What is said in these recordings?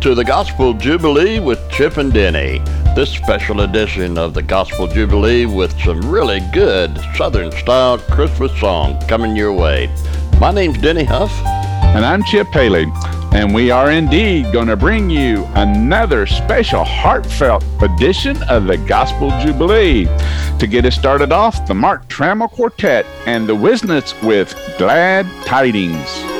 to the Gospel Jubilee with Chip and Denny. This special edition of the Gospel Jubilee with some really good Southern style Christmas song coming your way. My name's Denny Huff. And I'm Chip Haley. And we are indeed going to bring you another special heartfelt edition of the Gospel Jubilee. To get us started off, the Mark Trammell Quartet and the Whisnants with Glad Tidings.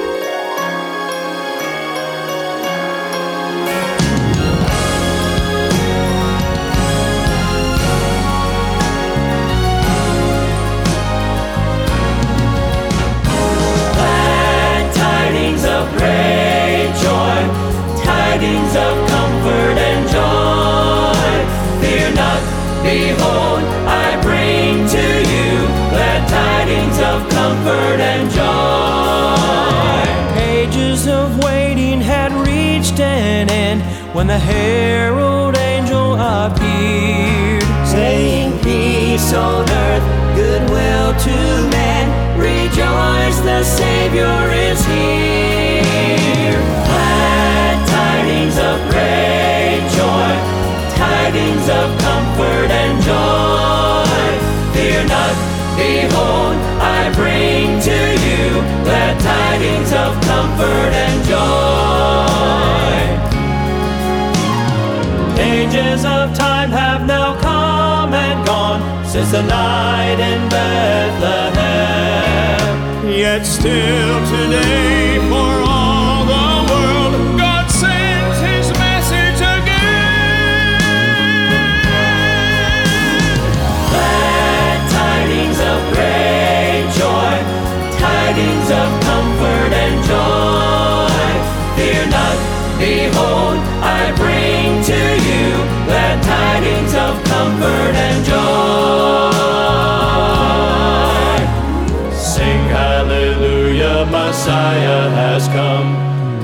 When the herald angel appeared, saying, Peace on earth, goodwill to men, rejoice, the Savior is here. Glad tidings of great joy, tidings of comfort and joy. Fear not, behold, I bring to you glad tidings of comfort and joy. Ages of time have now come and gone since the night in Bethlehem. Yet still today, Messiah has come.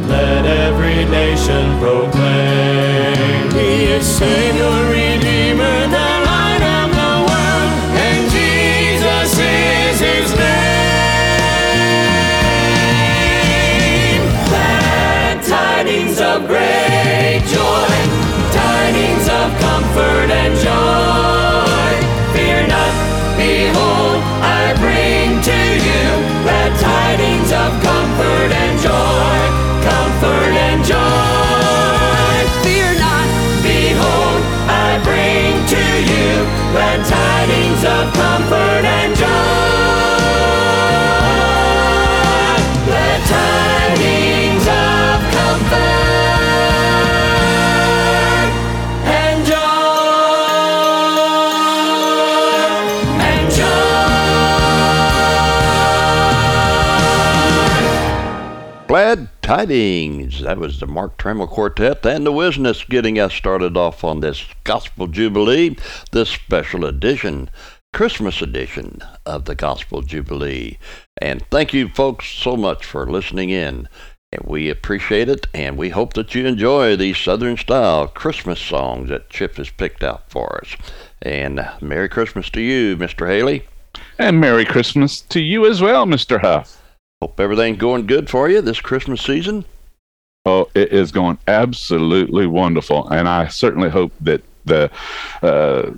Let every nation proclaim. He is Savior, Redeemer, the light of the world, and Jesus is His name. Glad tidings of great joy, tidings of comfort and joy. Tidings. That was the Mark Trammell Quartet and the Whisnants getting us started off on this Gospel Jubilee, this special edition, Christmas edition of the Gospel Jubilee. And thank you folks so much for listening in. And we appreciate it, and we hope that you enjoy these Southern style Christmas songs that Chip has picked out for us. And Merry Christmas to you, Mr. Haley. And Merry Christmas to you as well, Mr. Huff. Hope everything's going good for you this Christmas season. Oh, it is going absolutely wonderful, and I certainly hope that the uh,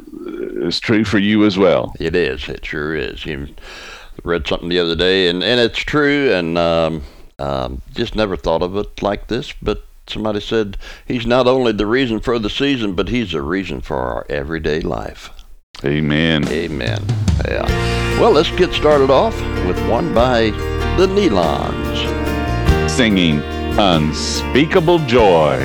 is true for you as well. It is. It sure is. You read something the other day, and, and it's true, and um, um, just never thought of it like this. But somebody said he's not only the reason for the season, but he's the reason for our everyday life. Amen. Amen. Yeah. Well, let's get started off with one by the Nelons. Singing Unspeakable. Joy,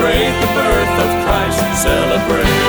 Celebrate the birth of Christ. Celebrate,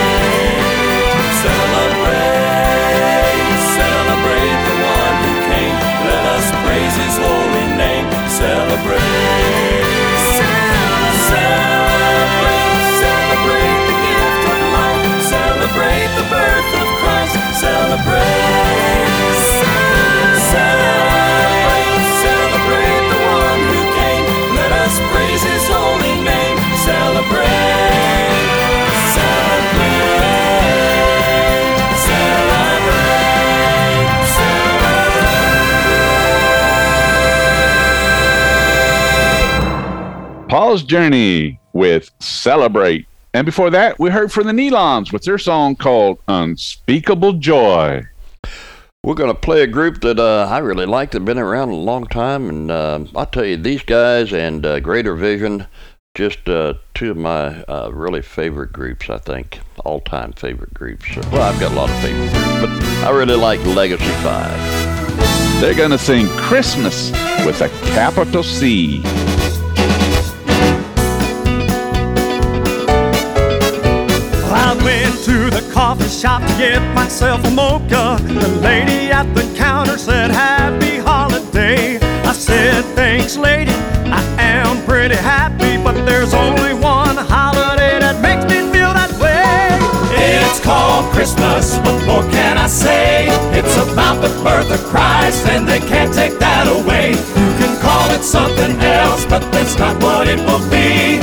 Paul's Journey with Celebrate. And before that, we heard from the Nelons with their song called Unspeakable Joy. We're going to play a group that uh, I really like. They've been around a long time, and uh, I'll tell you, these guys and uh, Greater Vision, just uh, two of my uh, really favorite groups. I think all-time favorite groups. Well, I've got a lot of favorite groups, but I really like Legacy Five. They're going to sing Christmas with a capital C. went to the coffee shop to get myself a mocha. The lady at the counter said, Happy holiday. I said, Thanks, lady. I am pretty happy, but there's only one holiday that makes me feel that way. It's called Christmas. What more can I say? It's about the birth of Christ, and they can't take that away. You can call it something else, but that's not what it will be.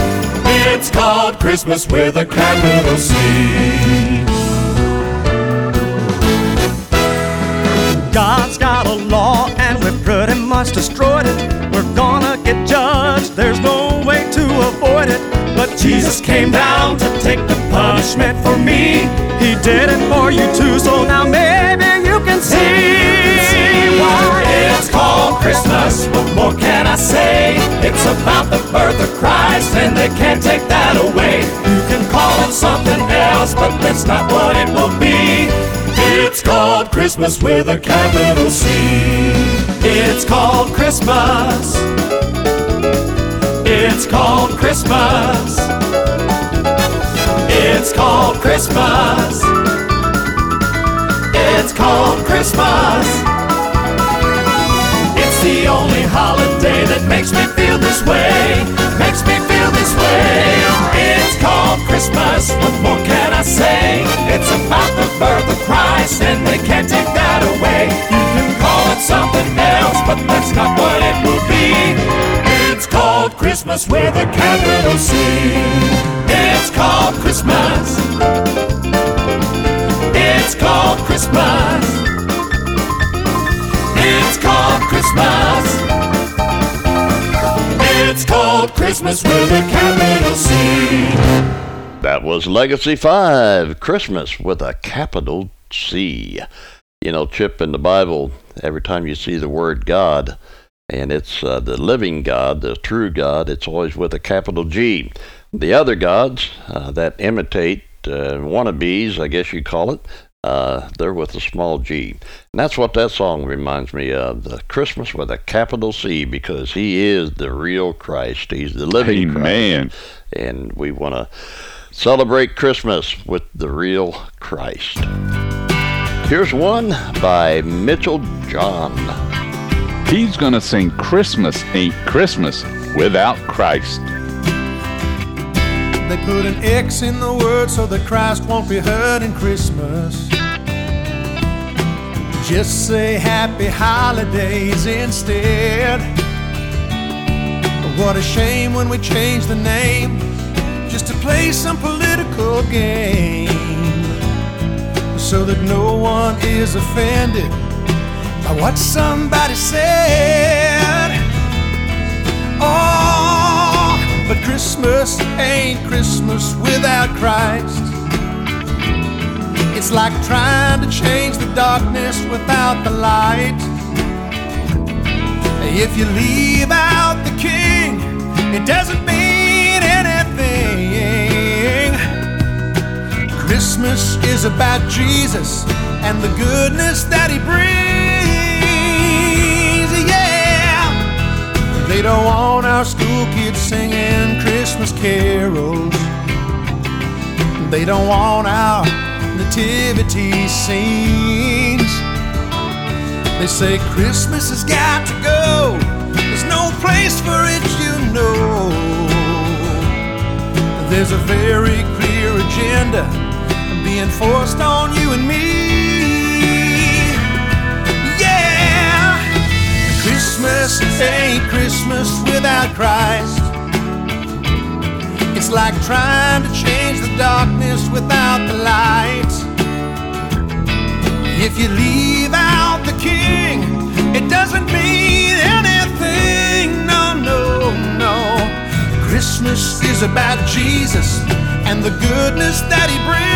It's called Christmas with a capital C. God's got a law and we've pretty much destroyed it. We're gonna get judged, there's no way to avoid it. But Jesus came down to take the punishment for me. He did it for you too, so now maybe you can see why It's called Christmas. What more can I say? It's about the birth of Christ, and they can't take that away. You can call it something else, but that's not what it will be. It's called Christmas with a capital C. It's called Christmas. It's called Christmas. It's called Christmas. It's called Christmas. Holiday that makes me feel this way. Makes me feel this way. It's called Christmas. What more can I say? It's about the birth of Christ, and they can't take that away. You can call it something else, but that's not what it will be. It's called Christmas with a capital C. It's called Christmas. It's called Christmas. It's called Christmas. It's called Christmas with a capital C. That was Legacy 5, Christmas with a capital C. You know, Chip, in the Bible, every time you see the word God, and it's uh, the living God, the true God, it's always with a capital G. The other gods uh, that imitate uh, wannabes, I guess you call it. Uh, they're with a small G. And that's what that song reminds me of the Christmas with a capital C because he is the real Christ. He's the living Christ. Amen. And we want to celebrate Christmas with the real Christ. Here's one by Mitchell John. He's going to sing Christmas Ain't Christmas without Christ. They put an X in the word so that Christ won't be heard in Christmas. Just say happy holidays instead. What a shame when we change the name just to play some political game so that no one is offended by what somebody said. Oh, but Christmas ain't Christmas without Christ. It's like trying to change the darkness without the light. If you leave out the king, it doesn't mean anything. Christmas is about Jesus and the goodness that he brings. They don't want our school kids singing Christmas carols. They don't want our nativity scenes. They say Christmas has got to go. There's no place for it, you know. There's a very clear agenda being forced on you and me. Christmas ain't Christmas without Christ. It's like trying to change the darkness without the light. If you leave out the king, it doesn't mean anything. No, no, no. Christmas is about Jesus and the goodness that he brings.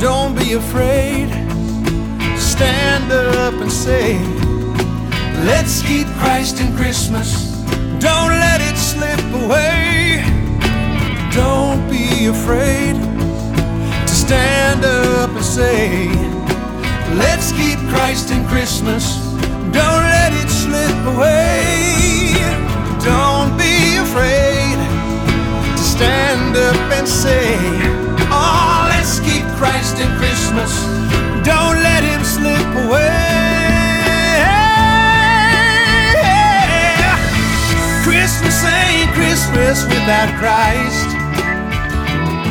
Don't be afraid. Stand up and say, Let's keep Christ in Christmas. Don't let it slip away. Don't be afraid to stand up and say, Let's keep Christ in Christmas. Don't let it slip away. Don't be afraid to stand up and say, Oh, let's keep Christ in Christmas. Don't let him slip away. Christmas ain't Christmas without Christ.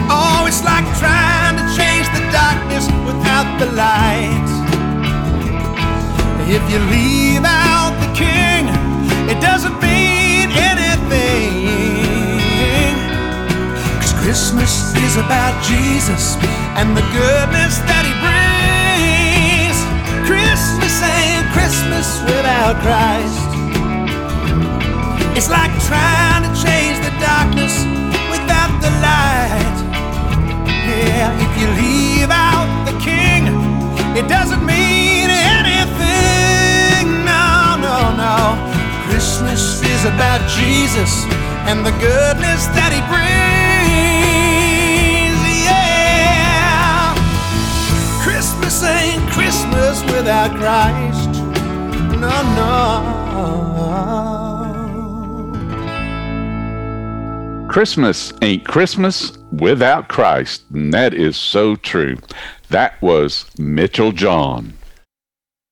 Oh, it's like trying to change the darkness without the light. If you leave out the king, it doesn't mean anything. Cause Christmas is about Jesus and the goodness that he brings. Christmas without Christ. It's like trying to change the darkness without the light. Yeah, if you leave out the king, it doesn't mean anything. No, no, no. Christmas is about Jesus and the goodness that he brings. Yeah. Christmas ain't Christmas without Christ. No, no. Christmas ain't Christmas without Christ. And that is so true. That was Mitchell John.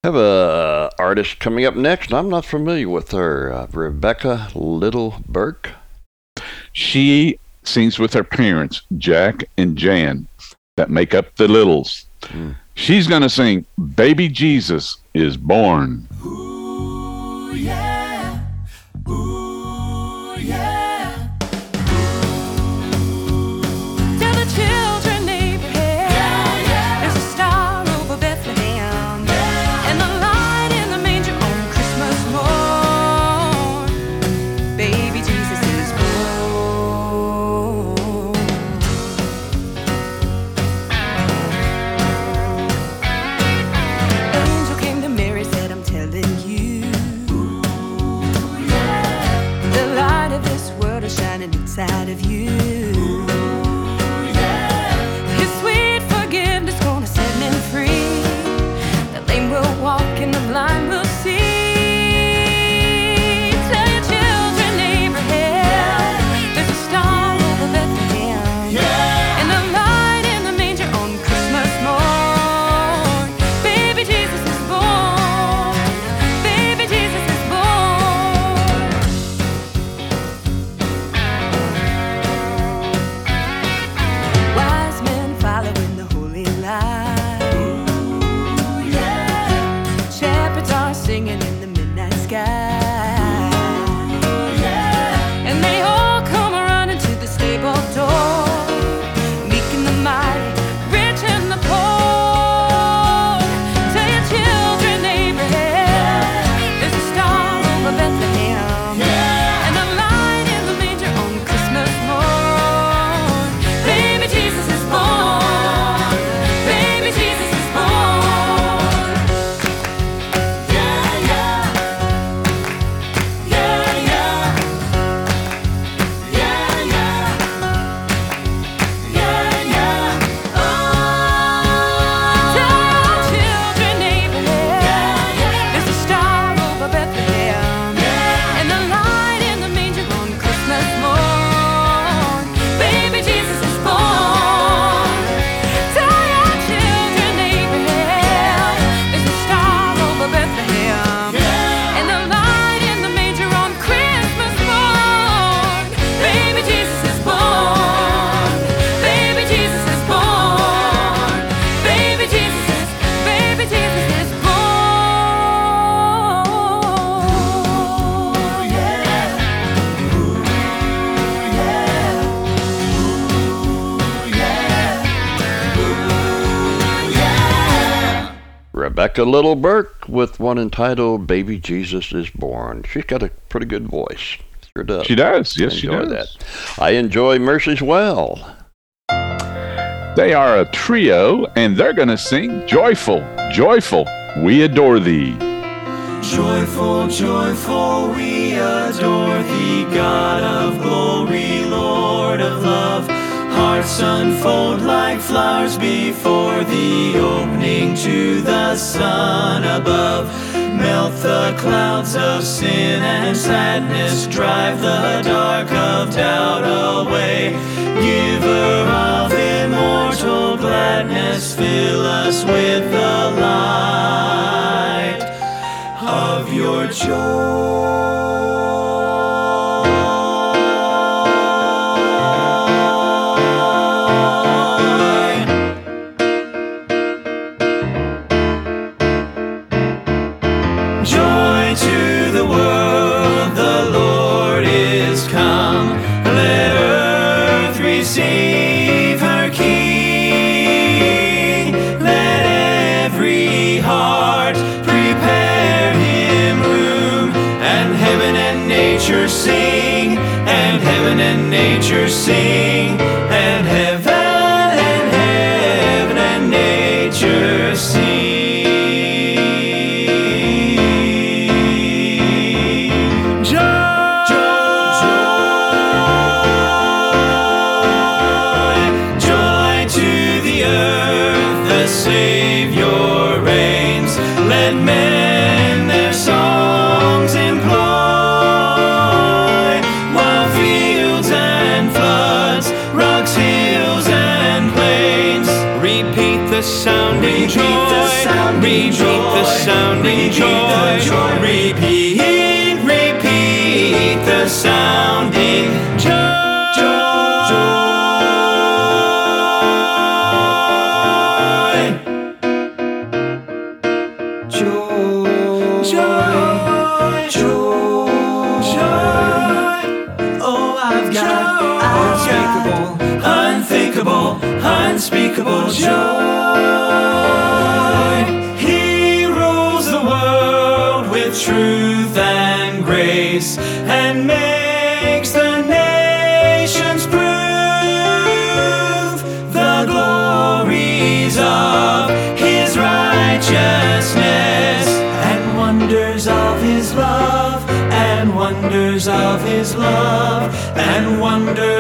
have a artist coming up next. I'm not familiar with her. Uh, Rebecca Little Burke. She sings with her parents, Jack and Jan, that make up the Littles. Mm. She's going to sing Baby Jesus is Born. Little Burke with one entitled "Baby Jesus Is Born." She's got a pretty good voice. Sure does. She does. Yes, she does. That. I enjoy Mercy's Well. They are a trio, and they're going to sing "Joyful, Joyful, We Adore Thee." Joyful, joyful, we adore Thee, God of glory, Lord of love hearts unfold like flowers before the opening to the sun above. Melt the clouds of sin and sadness, drive the dark of doubt away. Giver of immortal gladness, fill us with the light of your joy.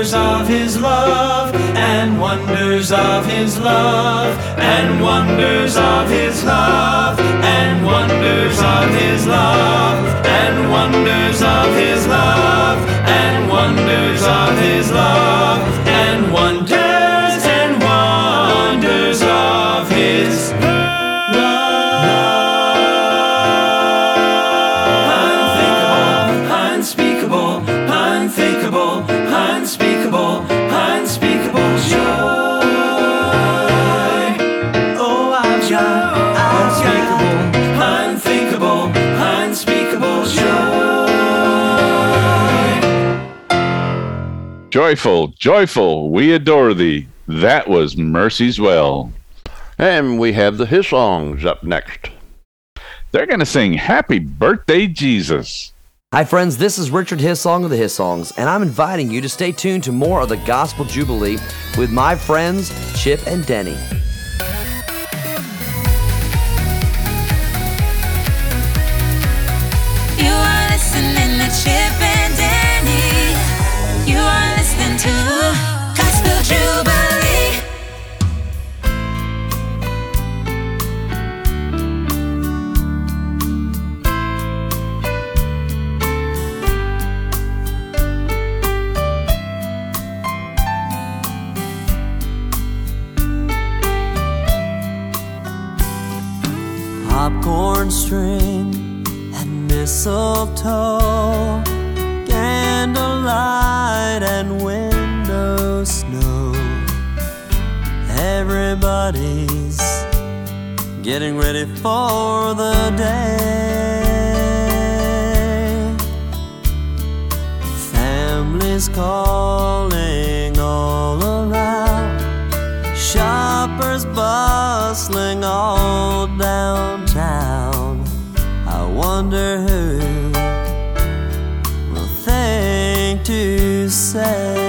Wonders of his love, and wonders of his love, and wonders of his love, and wonders of his love, and wonders of his love, and wonders of his love, and wonders and wonders of his Joyful, joyful, we adore thee. That was Mercy's Well. And we have the Hissongs up next. They're going to sing Happy Birthday, Jesus. Hi, friends. This is Richard Hissong of the Hissongs, and I'm inviting you to stay tuned to more of the Gospel Jubilee with my friends Chip and Denny. Popcorn string and mistletoe, candlelight and window Everybody's getting ready for the day. Families calling all around. Shoppers bustling all downtown. I wonder who will think to say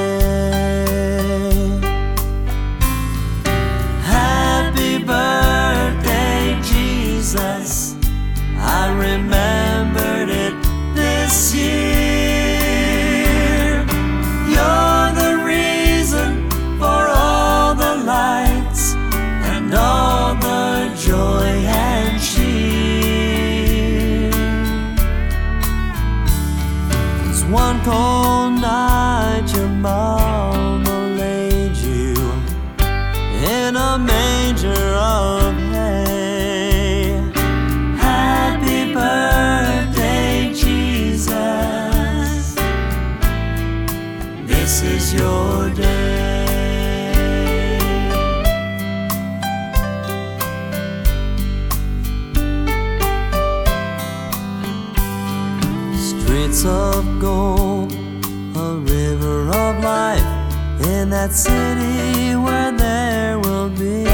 that city where there will be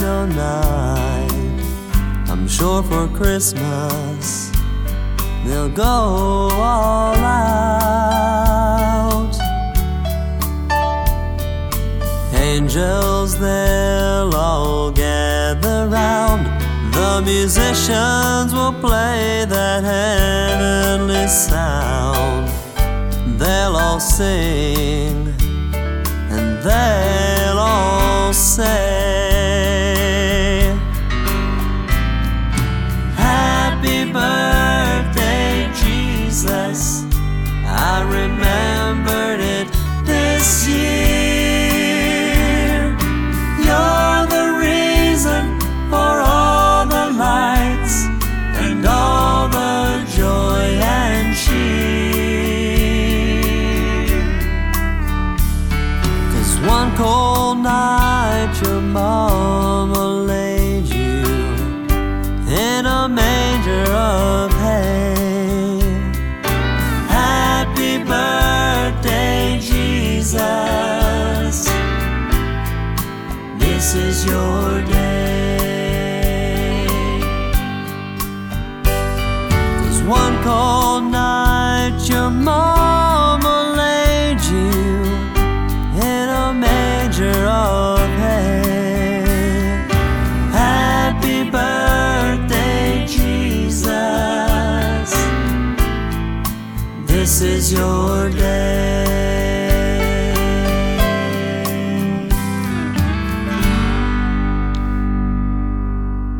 no night. I'm sure for Christmas they'll go all out. Angels, they'll all gather round. The musicians will play that heavenly sound. They'll all sing they'll all say,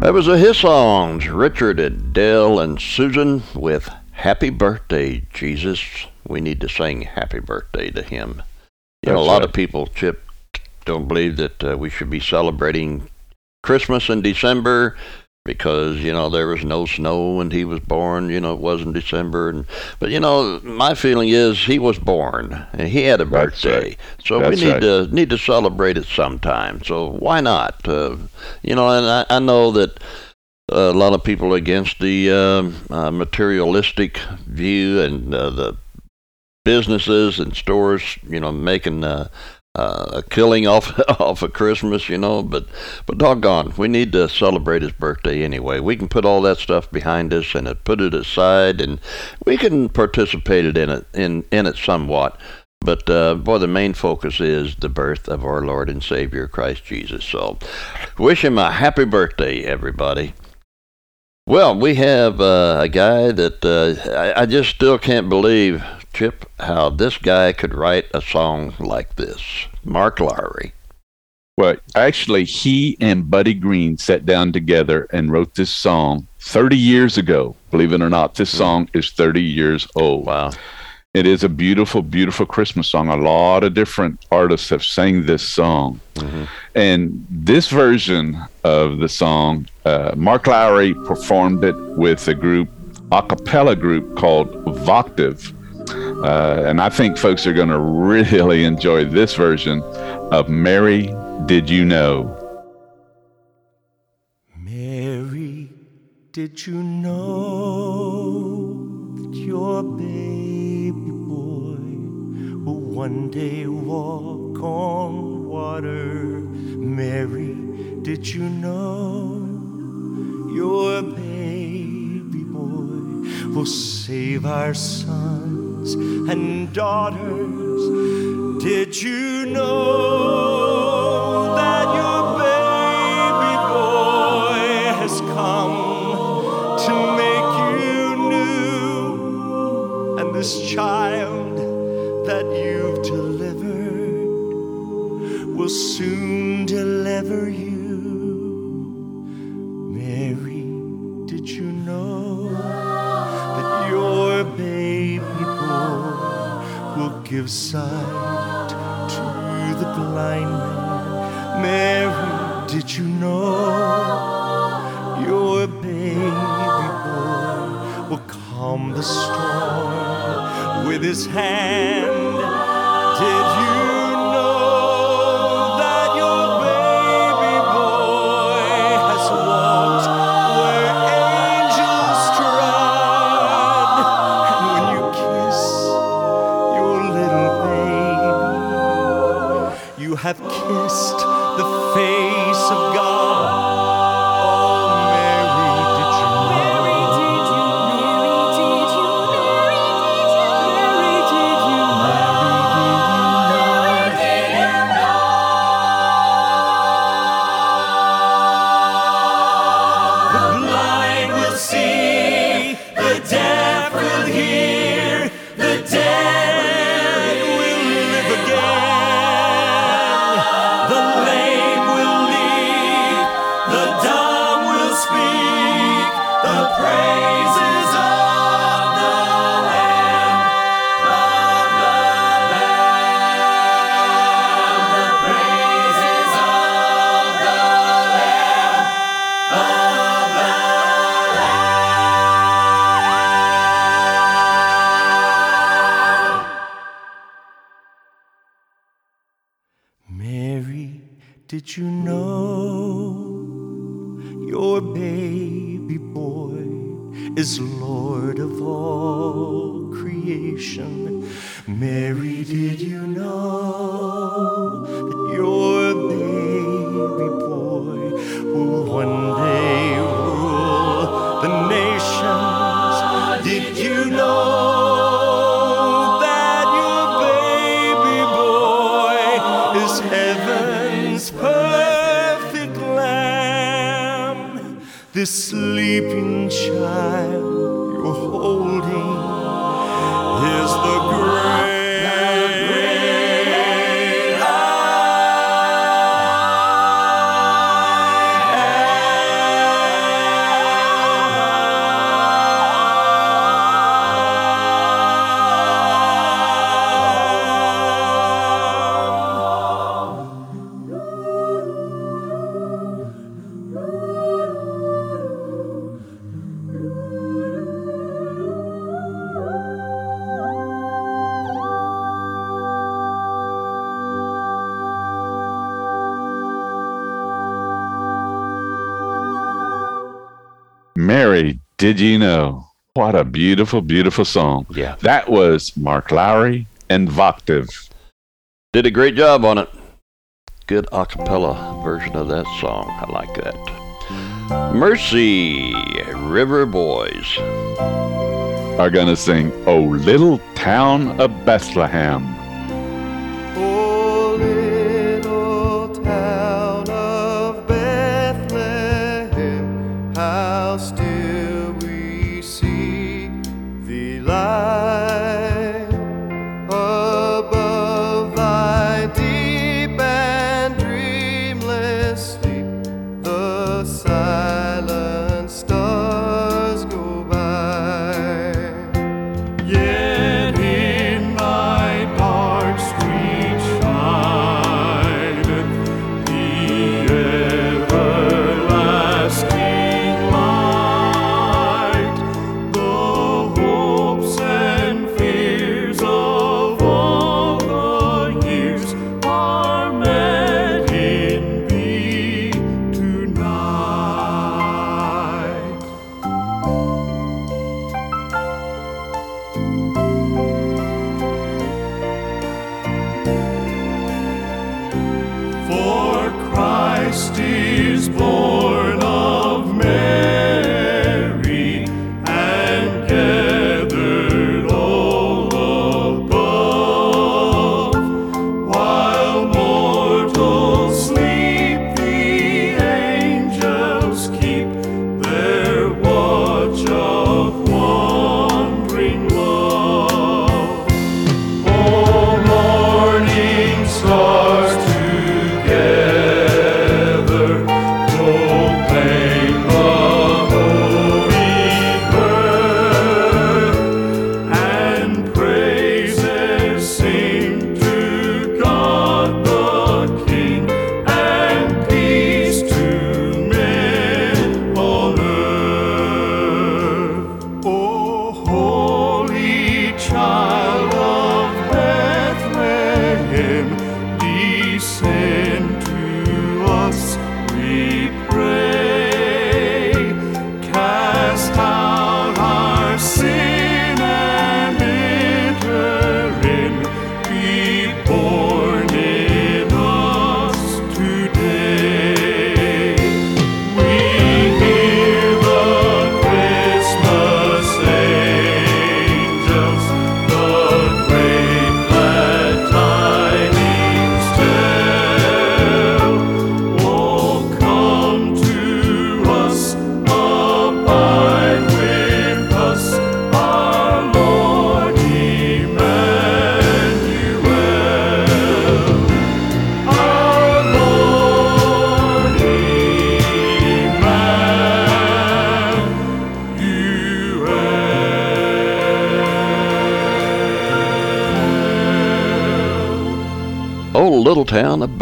That was a Hissongs. Richard and Dell and Susan with Happy Birthday, Jesus. We need to sing Happy Birthday to him. You know, a lot right. of people, Chip, don't believe that uh, we should be celebrating Christmas in December because you know there was no snow when he was born. You know, it wasn't December, and but you know, my feeling is he was born and he had a birthday, right. so That's we need right. to need to celebrate it sometime. So why not? Uh, you know, and I, I know that a lot of people are against the um, uh, materialistic view and uh, the businesses and stores, you know, making uh, a killing off off of Christmas, you know. But but doggone, we need to celebrate his birthday anyway. We can put all that stuff behind us and put it aside, and we can participate in it in in it somewhat. But uh, boy, the main focus is the birth of our Lord and Savior Christ Jesus. So, wish him a happy birthday, everybody. Well, we have uh, a guy that uh, I, I just still can't believe, Chip, how this guy could write a song like this. Mark Lowry. Well, actually, he and Buddy Green sat down together and wrote this song 30 years ago. Believe it or not, this song is 30 years old. Wow. It is a beautiful, beautiful Christmas song. A lot of different artists have sang this song. And this version of the song, uh, Mark Lowry performed it with a group, a cappella group called Voctave. Uh, and I think folks are going to really enjoy this version of Mary Did You Know? Mary, did you know that your baby boy will one day walk on water? Mary, did you know your baby boy will save our sons and daughters? Did you know that your baby boy has come to make you new? And this child that you've delivered will soon give sight to the blind man? Mary, did you know your baby boy will calm the storm with his hand? Did you did you know? What a beautiful, beautiful song. Yeah. That was Mark Lowry and Voctave. Did a great job on it. Good a cappella version of that song. I like that. Mercy, River Boys. Are going to sing Oh Little Town of Bethlehem.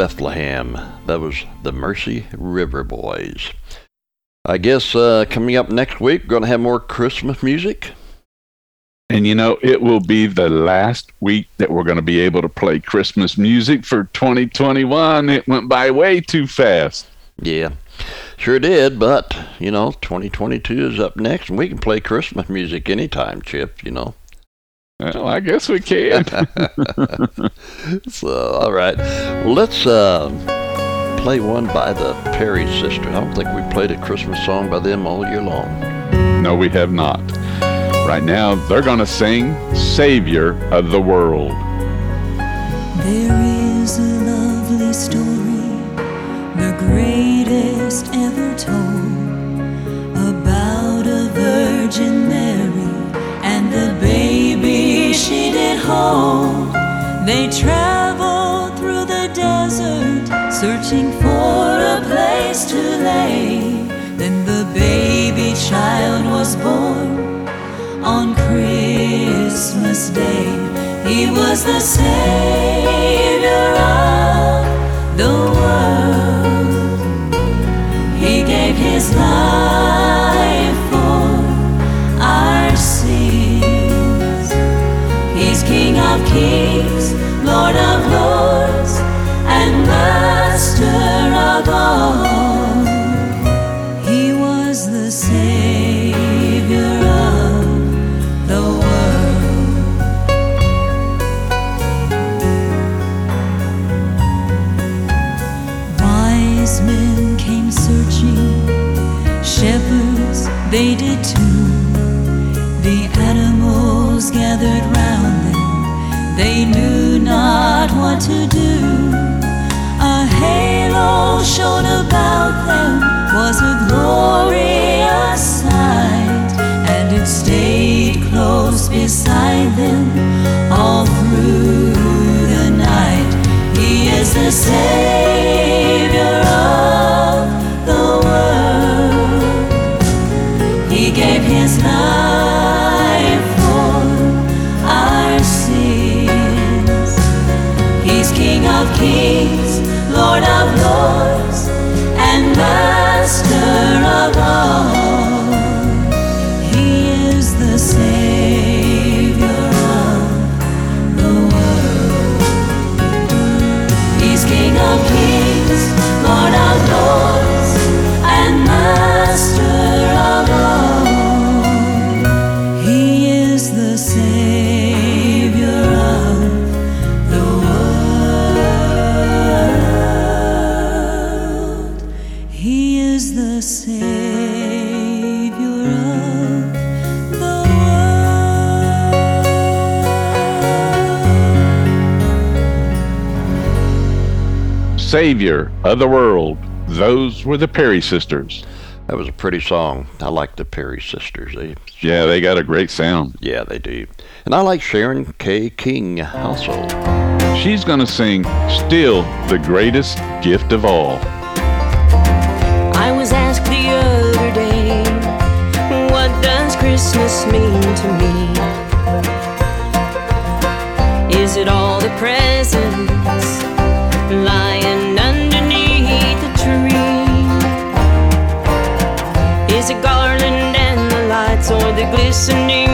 Bethlehem. That was the Mercy River Boys. I guess uh, coming up next week, we're going to have more Christmas music. And you know, it will be the last week that we're going to be able to play Christmas music for 2021. It went by way too fast. Yeah, sure did. But, you know, 2022 is up next, and we can play Christmas music anytime, Chip, you know. Well, I guess we can. So, all right. Well, let's uh, play one by the Perry Sisters. I don't think we played a Christmas song by them all year long. no, we have not. Right now, they're going to sing Savior of the World. There is a lovely story, the greatest ever told, about a Virgin Mary and the baby she did hold. They traveled through the desert, searching for a place to lay. Then the baby child was born on Christmas Day. He was the Savior of the world. He gave his life for our sins. He's King of kings, Lord of lords, Master beside them all through the night. He is the Savior Savior of the world. Those were the Perry sisters. That was a pretty song. I like the Perry sisters. They, Yeah, they got a great sound. yeah, they do. And I like Sharon K. King also. She's going to sing Still the Greatest Gift of All. I was asked the other day, what does Christmas mean to me? Is it all the presents or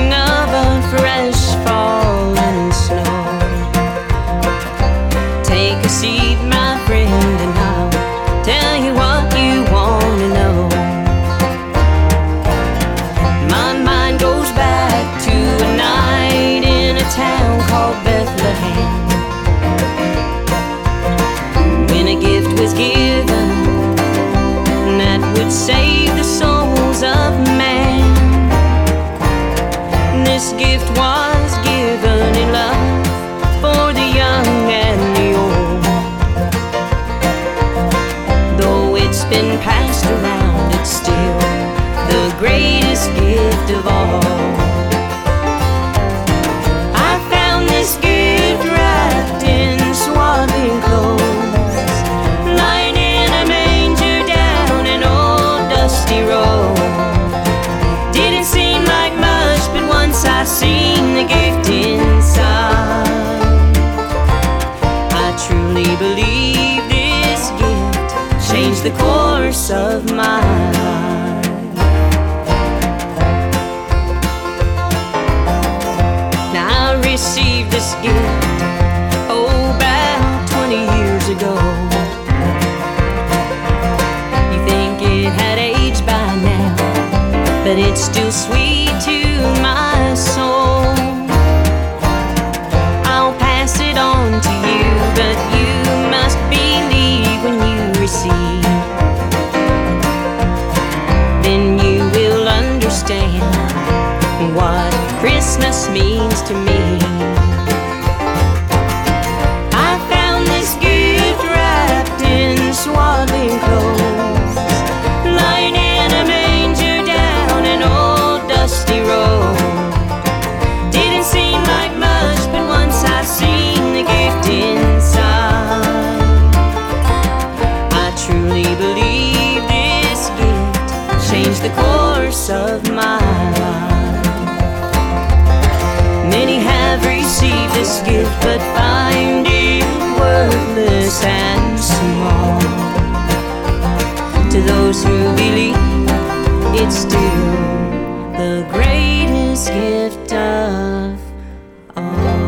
the course of my life. Now I received this gift, oh, about 20 years ago. You think it had aged by now, but it's Christmas means to me. I found this gift wrapped in swaddling clothes, lying in a manger down an old dusty road. Didn't seem like much, but once I seen the gift inside, I truly believe this gift changed the course of received this gift, but find it worthless and small. To those who believe, it's still the greatest gift of all.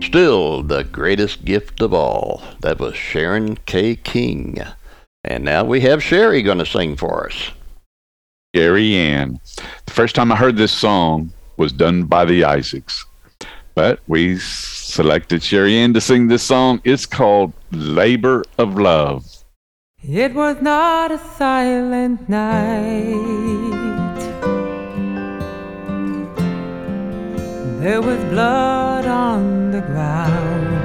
Still the greatest gift of all. That was Sharon K. King. And now we have Sherry going to sing for us. Gary Ann. The first time I heard this song was done by the Isaacs, but we selected Sherry Ann to sing this song. It's called Labor of Love. It was not a silent night. There was blood on the ground.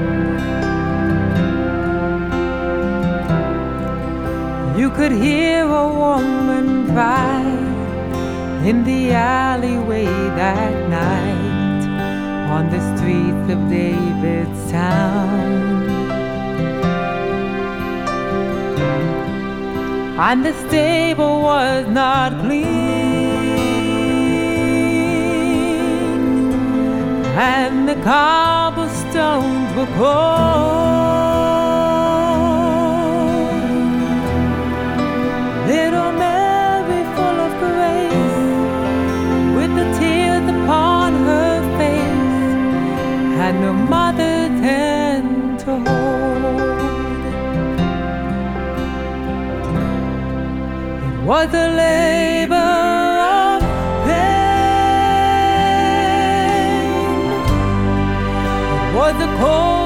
You could hear a woman cry in the alleyway that night on the streets of David's town. and the stable was not clean, and the cobblestones were cold. Little was a labor was a cold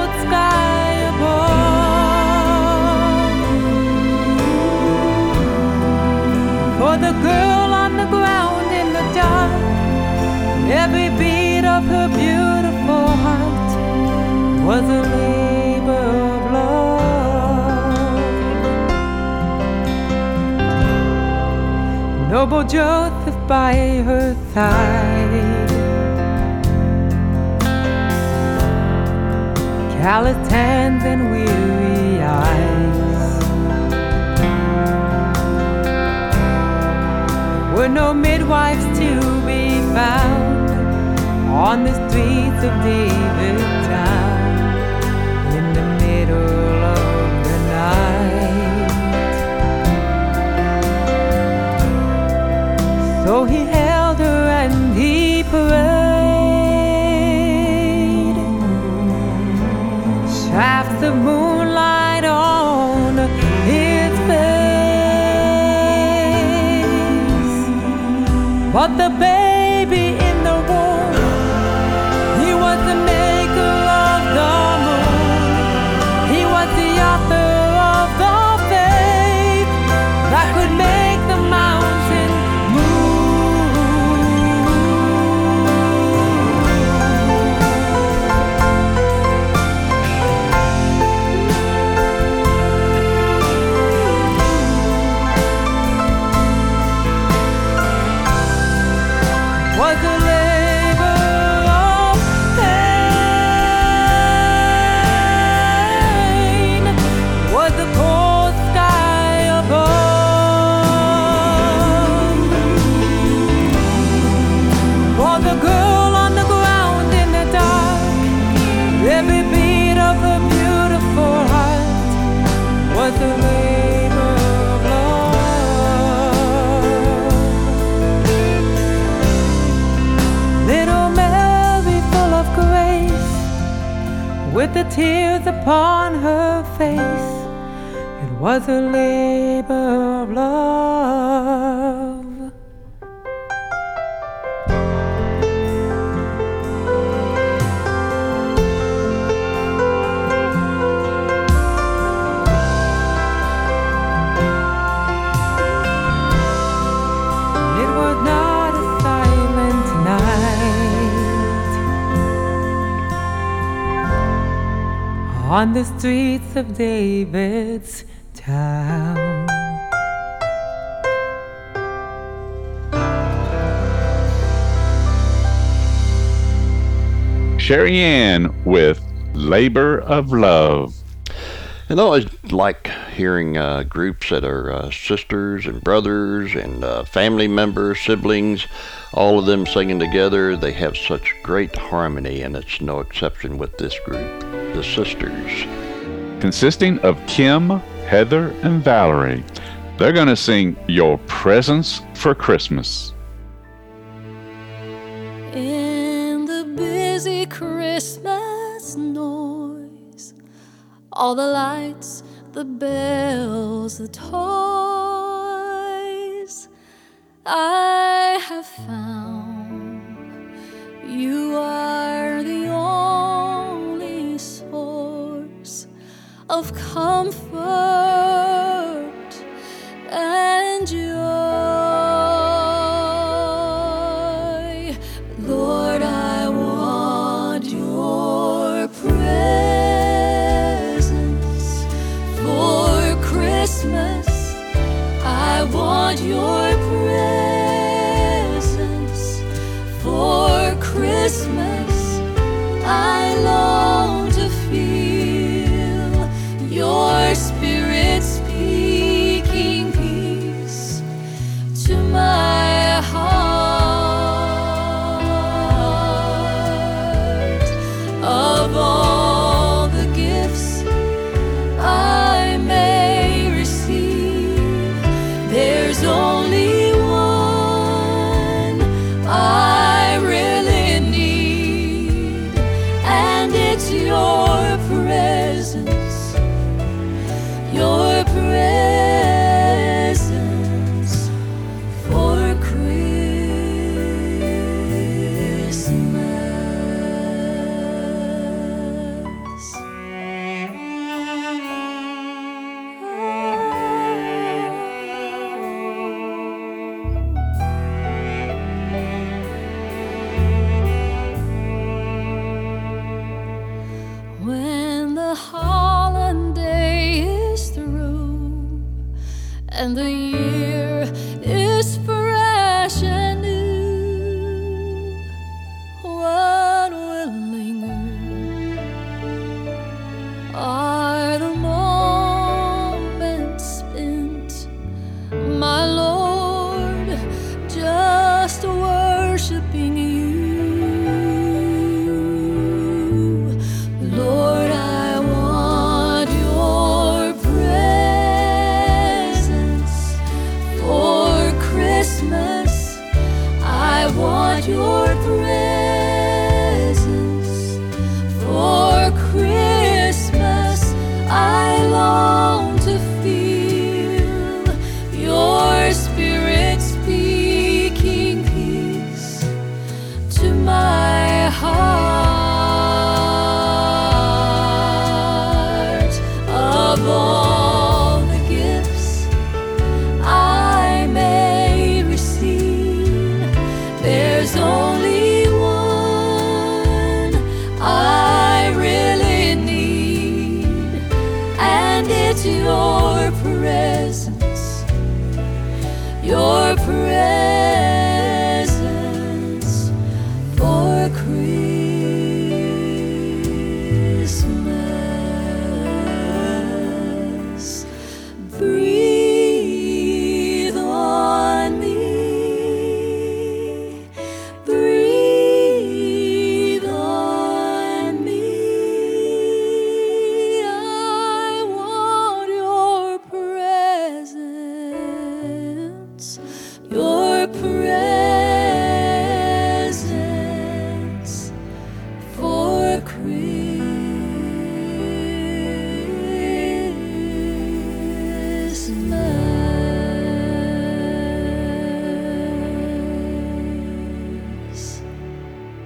noble Joseph by her side. Calloused hands and weary eyes. Were no midwives to be found on the streets of David's town So he held her and he prayed. Shafts the moonlight on his face. But the tears upon her face, it was a labor of love. On the streets of David's town. Sherry Ann with Labor of Love. And I always like hearing uh, groups that are uh, sisters and brothers and uh, family members, siblings, all of them singing together. They have such great harmony, and it's no exception with this group, the Sisters. consisting of Kim, Heather, and Valerie. They're going to sing Your Presence for Christmas. In the busy Christmas noise, all the lights, the bells, the toys, I have found you are the only of comfort and joy.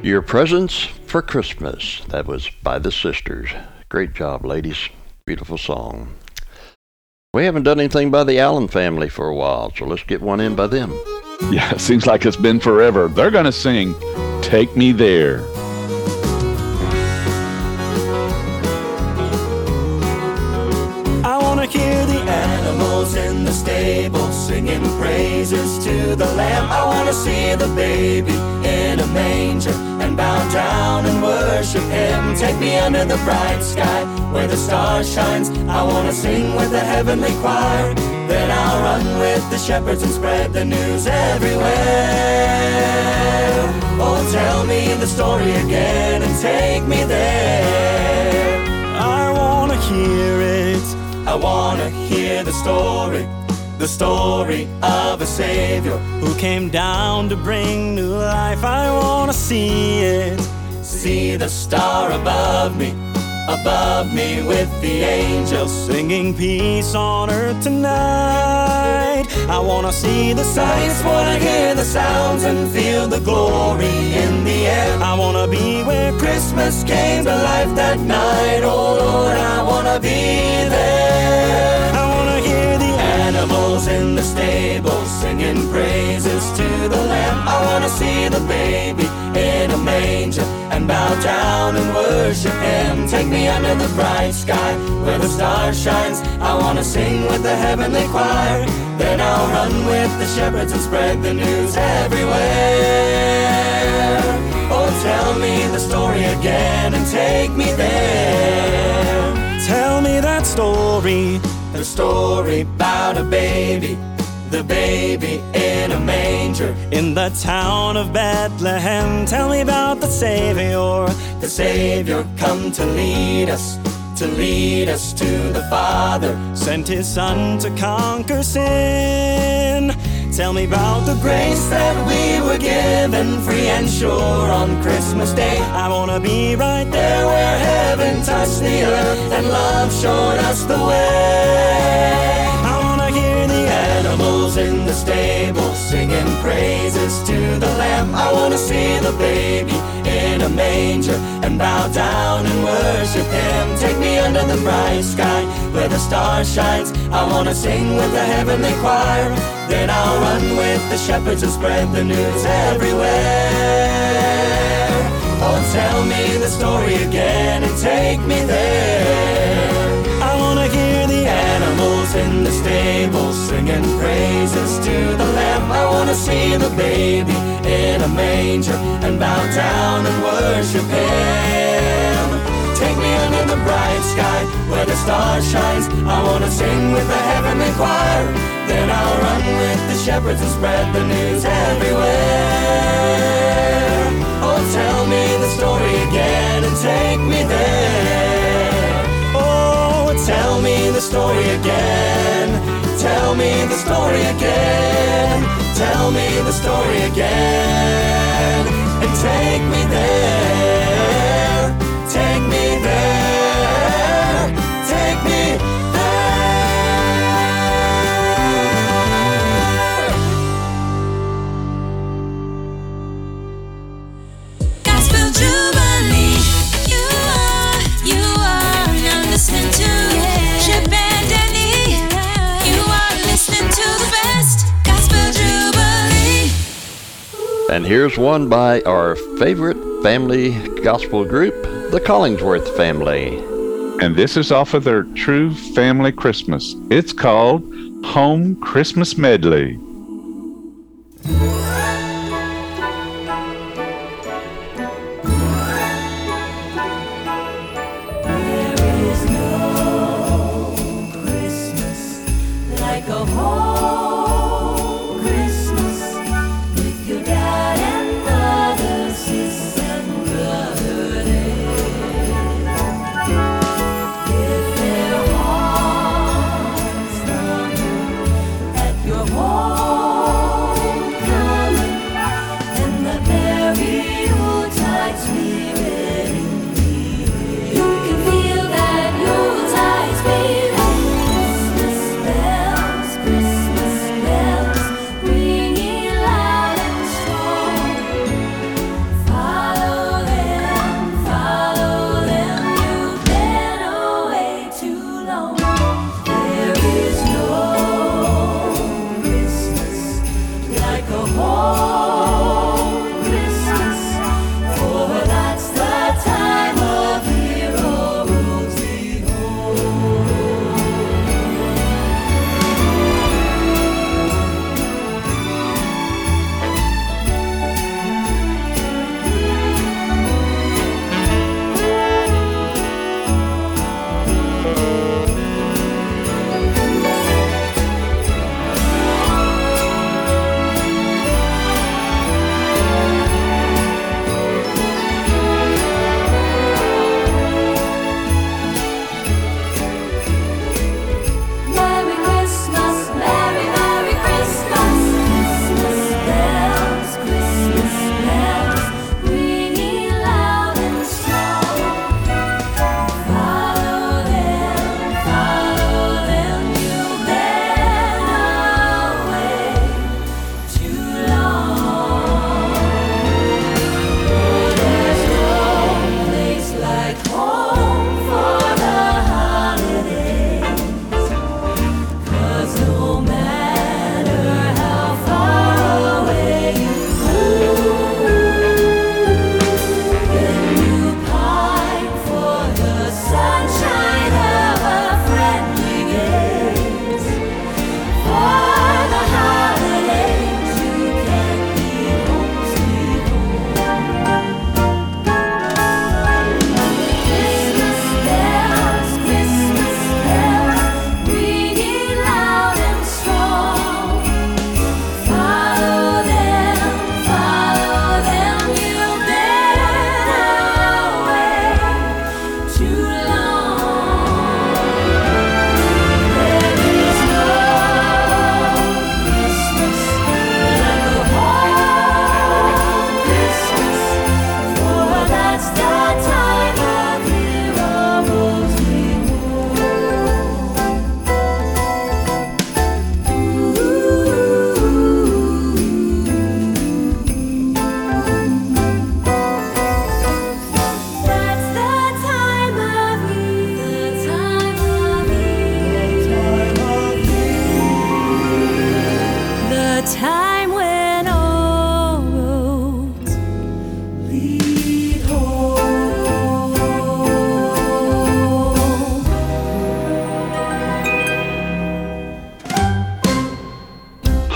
Your Presents for Christmas. That was by the Sisters. Great job, ladies. Beautiful song. We haven't done anything by the Allen family for a while, so let's get one in by them. Yeah, it seems like it's been forever. They're going to sing Take Me There. I wanna hear the animals in the stable singing praises to the Lamb. I wanna see the baby in a manger and bow down and worship Him. Take me under the bright sky where the stars shines. I wanna sing with the heavenly choir. Then I'll run with the shepherds and spread the news everywhere. Oh, tell me the story again and take me there. I wanna hear it. I wanna hear the story. The story of a Savior who came down to bring new life. I wanna see it. See the star above me, above me with the angels singing peace on earth tonight. I wanna see the sights, wanna hear the sounds and feel the glory in the air. I wanna be where Christmas came to life that night. Oh Lord, I wanna be angels in the stable singing praises to the Lamb. I want to see the baby in a manger and bow down and worship Him. Take me under the bright sky where the star shines. I want to sing with the heavenly choir. Then I'll run with the shepherds and spread the news everywhere. Oh, tell me the story again and take me there. Tell me that story the story about a baby, the baby in a manger. In the town of Bethlehem, tell me about the Savior. The Savior come to lead us, to lead us to the Father. Sent his son to conquer sin. Tell me about the Grace that we were given, free and sure on Christmas Day. I wanna be right there. Where heaven touched the earth and love showed us the way. I wanna hear the Animals in the stable singing praises to the Lamb. I wanna see the baby in a manger and bow down and worship Him. Take me under the bright sky where the star shines. I wanna sing with the heavenly choir. Then I'll run with the shepherds and spread the news everywhere. Oh, tell me the story again and take me there. I wanna hear the Animals in the stable singing praises to the Lamb. I wanna see the baby in a manger and bow down and worship Him. Take me under the bright sky where the star shines. I wanna sing with the heavenly choir. Then I'll run with the shepherds and spread the news everywhere. Oh, tell me the story again and take me there. Oh, tell me the story again. Tell me the story again. Tell me the story again. And take me there. And here's one by our favorite family gospel group, the Collingsworth family. And this is off of their True Family Christmas. It's called Home Christmas Medley.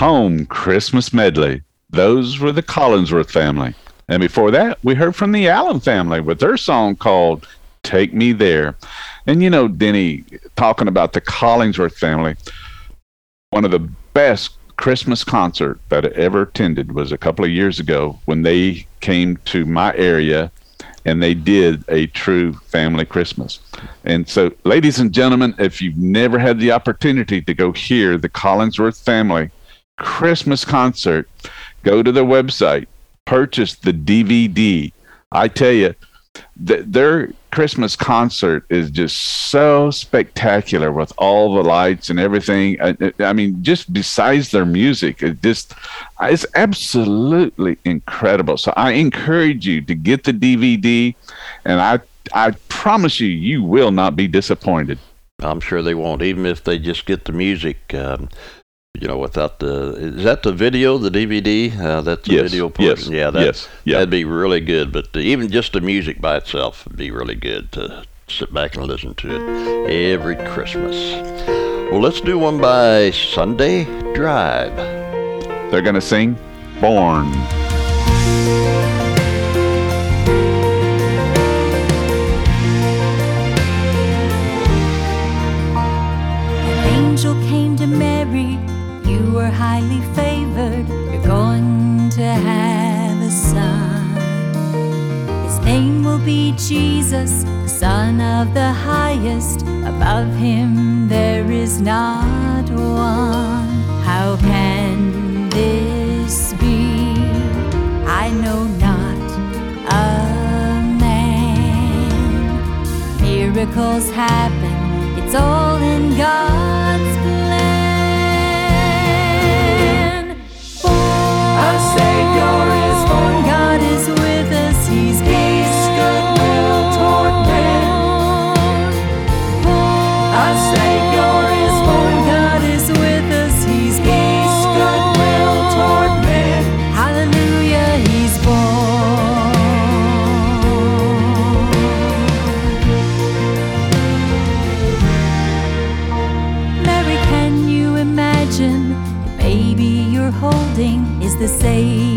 Home Christmas Medley. Those were the Collingsworth family. And before that, we heard from the Allen family with their song called Take Me There. And you know, Denny, talking about the Collingsworth family, one of the best Christmas concert that I ever attended was a couple of years ago when they came to my area and they did a true family Christmas. And so, ladies and gentlemen, if you've never had the opportunity to go hear the Collingsworth family Christmas concert, go to their website, purchase the DVD. I tell you, th- their Christmas concert is just so spectacular with all the lights and everything. I, I mean, just besides their music, it just it's absolutely incredible. So I encourage you to get the DVD, and I I promise you, you will not be disappointed. I'm sure they won't, even if they just get the music. Um, you know, without the is that the video, the DVD? Uh, that's the Yes, video yes, yeah, that, yes, yeah. that'd be really good. But the, even just the music by itself would be really good to sit back and listen to it every Christmas. Well, let's do one by Sunday Drive. They're going to sing Born. Highly favored. You're going to have a son. His name will be Jesus, the Son of the highest. Above him there is not one. How can this be? I know not a man. Miracles happen, it's all in God's holding is the Savior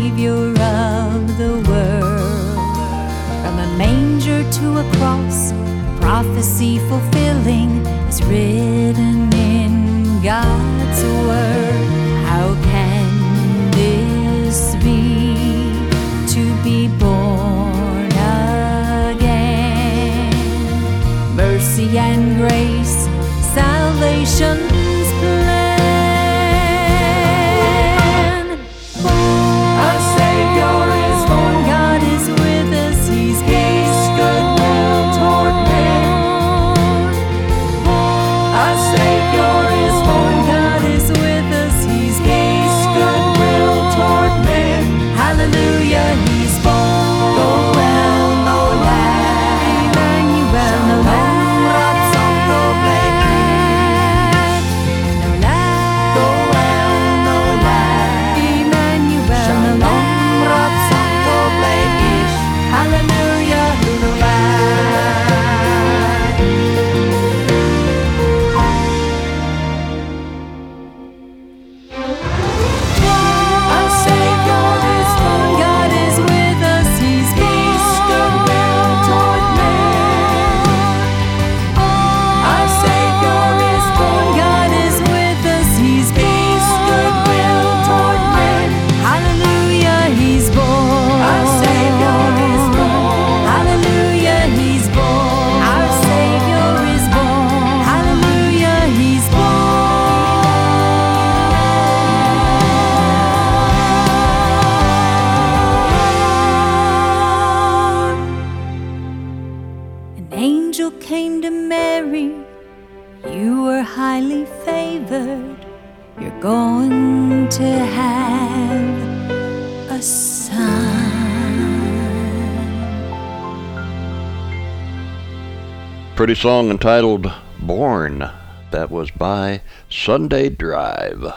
song entitled Born. That was by Sunday Drive.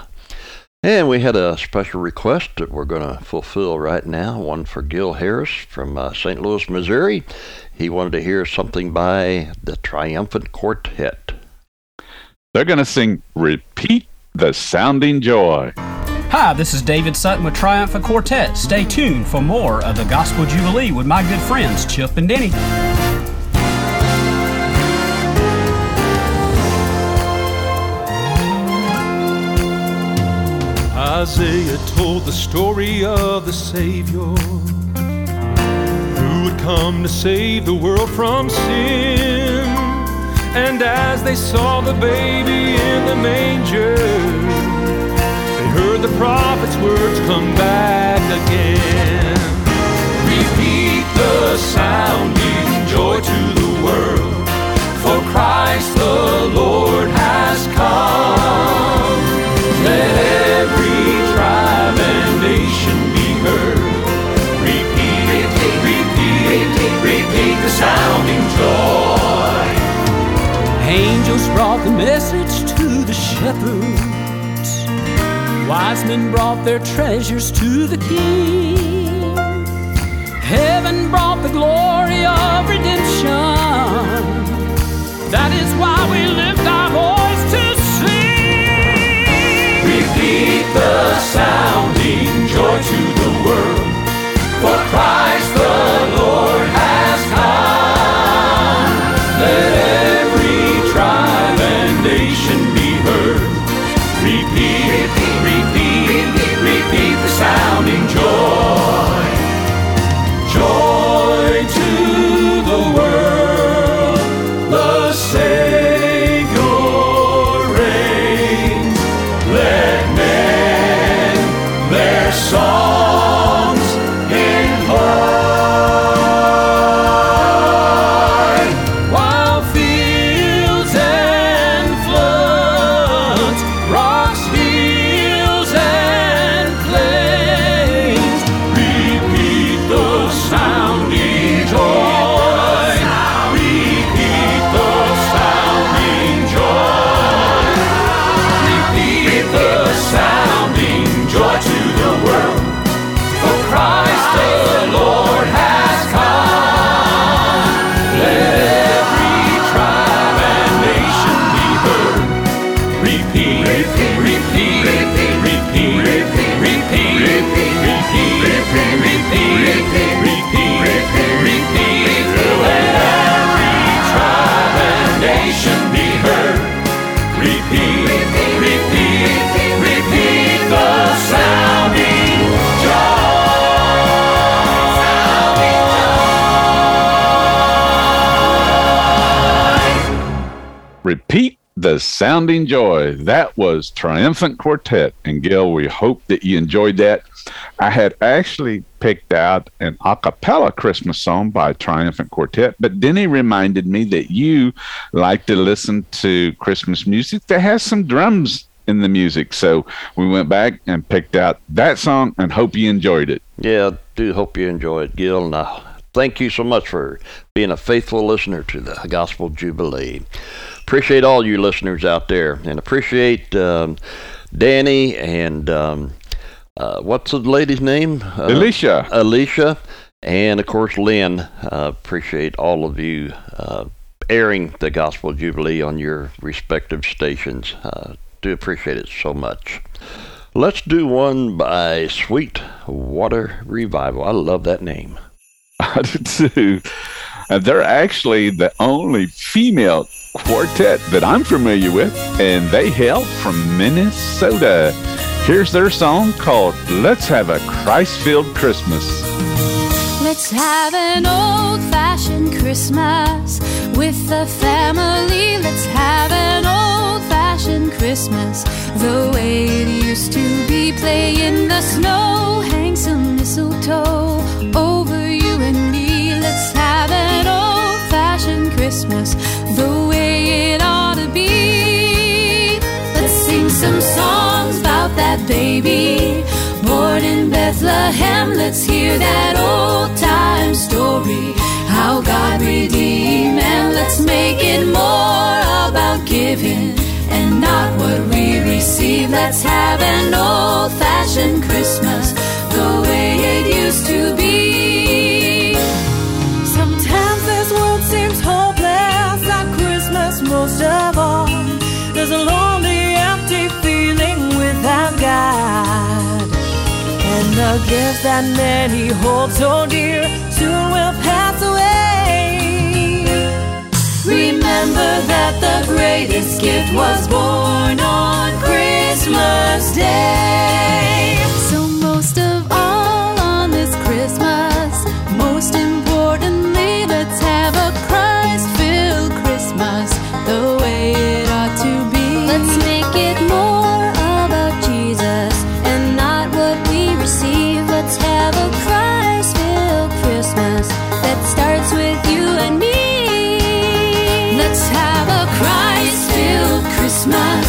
And we had a special request that we're going to fulfill right now, one for Gil Harris from uh, St. Louis, Missouri. He wanted to hear something by the Triumphant Quartet. They're going to sing Repeat the Sounding Joy. Hi, this is David Sutton with Triumphant Quartet. Stay tuned for more of the Gospel Jubilee with my good friends Chip and Denny. Isaiah told the story of the Savior who would come to save the world from sin. And as they saw the baby in the manger, they heard the prophet's words come back again. Repeat the sounding joy to the world, for Christ the Lord has come. The joy. Angels brought the message to the shepherds. Wise men brought their treasures to the king. Heaven brought the glory of redemption. That is why we lift our voice to sing. Repeat the sounding joy to the world, for Christ the Lord Sounding joy. That was Triumphant Quartet. And Gil, we hope that you enjoyed that. I had actually picked out an a cappella Christmas song by Triumphant Quartet, but Denny reminded me that you like to listen to Christmas music that has some drums in the music. So we went back and picked out that song and hope you enjoyed it. Yeah, I do hope you enjoy it, Gil. And I thank you so much for being a faithful listener to the Gospel Jubilee. Appreciate all you listeners out there, and appreciate um, Danny and um, uh, what's the lady's name? Uh, Alicia. Alicia, and of course Lynn. Uh, appreciate all of you uh, airing the Gospel Jubilee on your respective stations. Uh, do appreciate it so much. Let's do one by Sweet Water Revival. I love that name. Do too. And they're actually the only female quartet that I'm familiar with, and they hail from Minnesota. Here's their song called Let's Have a Christ Filled Christmas. Let's have an old fashioned Christmas with the family. Let's have an old fashioned Christmas the way it used to be. Play in the snow, hang some mistletoe Christmas the way it ought to be. Let's sing some songs about that baby born in Bethlehem. Let's hear that old time story, how God redeemed, and let's make it more about giving and not what we receive. Let's have an old fashioned Christmas the way it used to be. Most of all. There's a lonely, empty feeling without God. And the gift that many hold so dear soon will pass away. Remember that the greatest gift was born on Christmas Day. So, most of all on this Christmas, most importantly, let's have a the way it ought to be. Let's make it more about Jesus and not what we receive. Let's have a Christ filled Christmas that starts with you and me. Let's have a Christ filled Christmas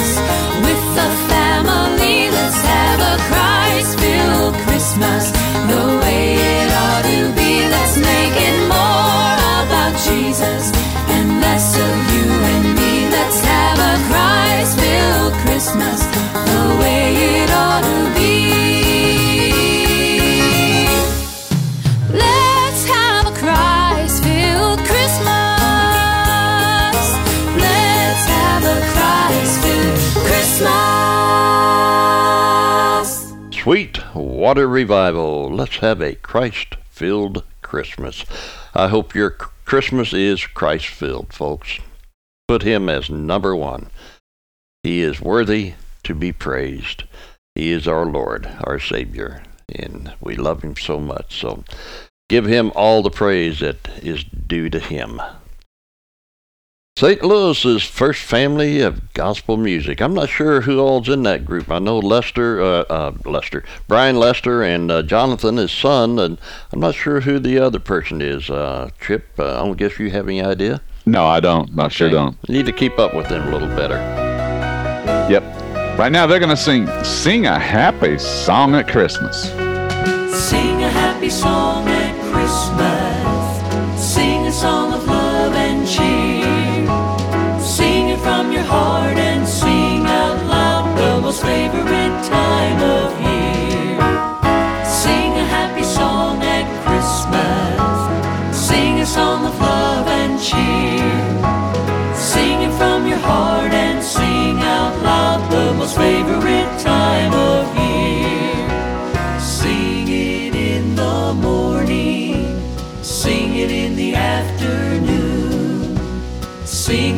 Sweet Water Revival. Let's have a Christ filled Christmas. I hope your Christmas is Christ filled, folks. Put him as number one. He is worthy to be praised. He is our Lord, our Savior, and we love him so much. So give him all the praise that is due to him. St. Louis's first family of gospel music. I'm not sure who all's in that group. I know Lester, uh, uh, Lester, Brian Lester, and uh, Jonathan, his son, and I'm not sure who the other person is. Uh, Chip, uh, I don't guess you have any idea. No, I don't. I sure don't. You need to keep up with them a little better. Yep. Right now they're gonna sing "Sing a Happy Song at Christmas." Sing a happy song at Christmas.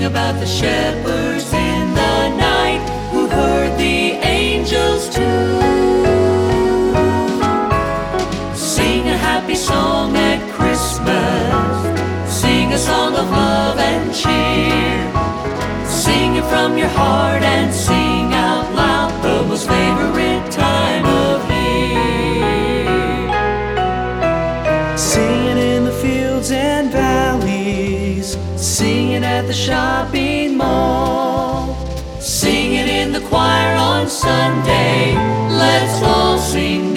About the shepherds in the night who heard the angels too. Sing a happy song at Christmas. Sing a song of love and cheer. Sing it from your heart and sing at the shopping mall. Singing in the choir on Sunday. Let's all sing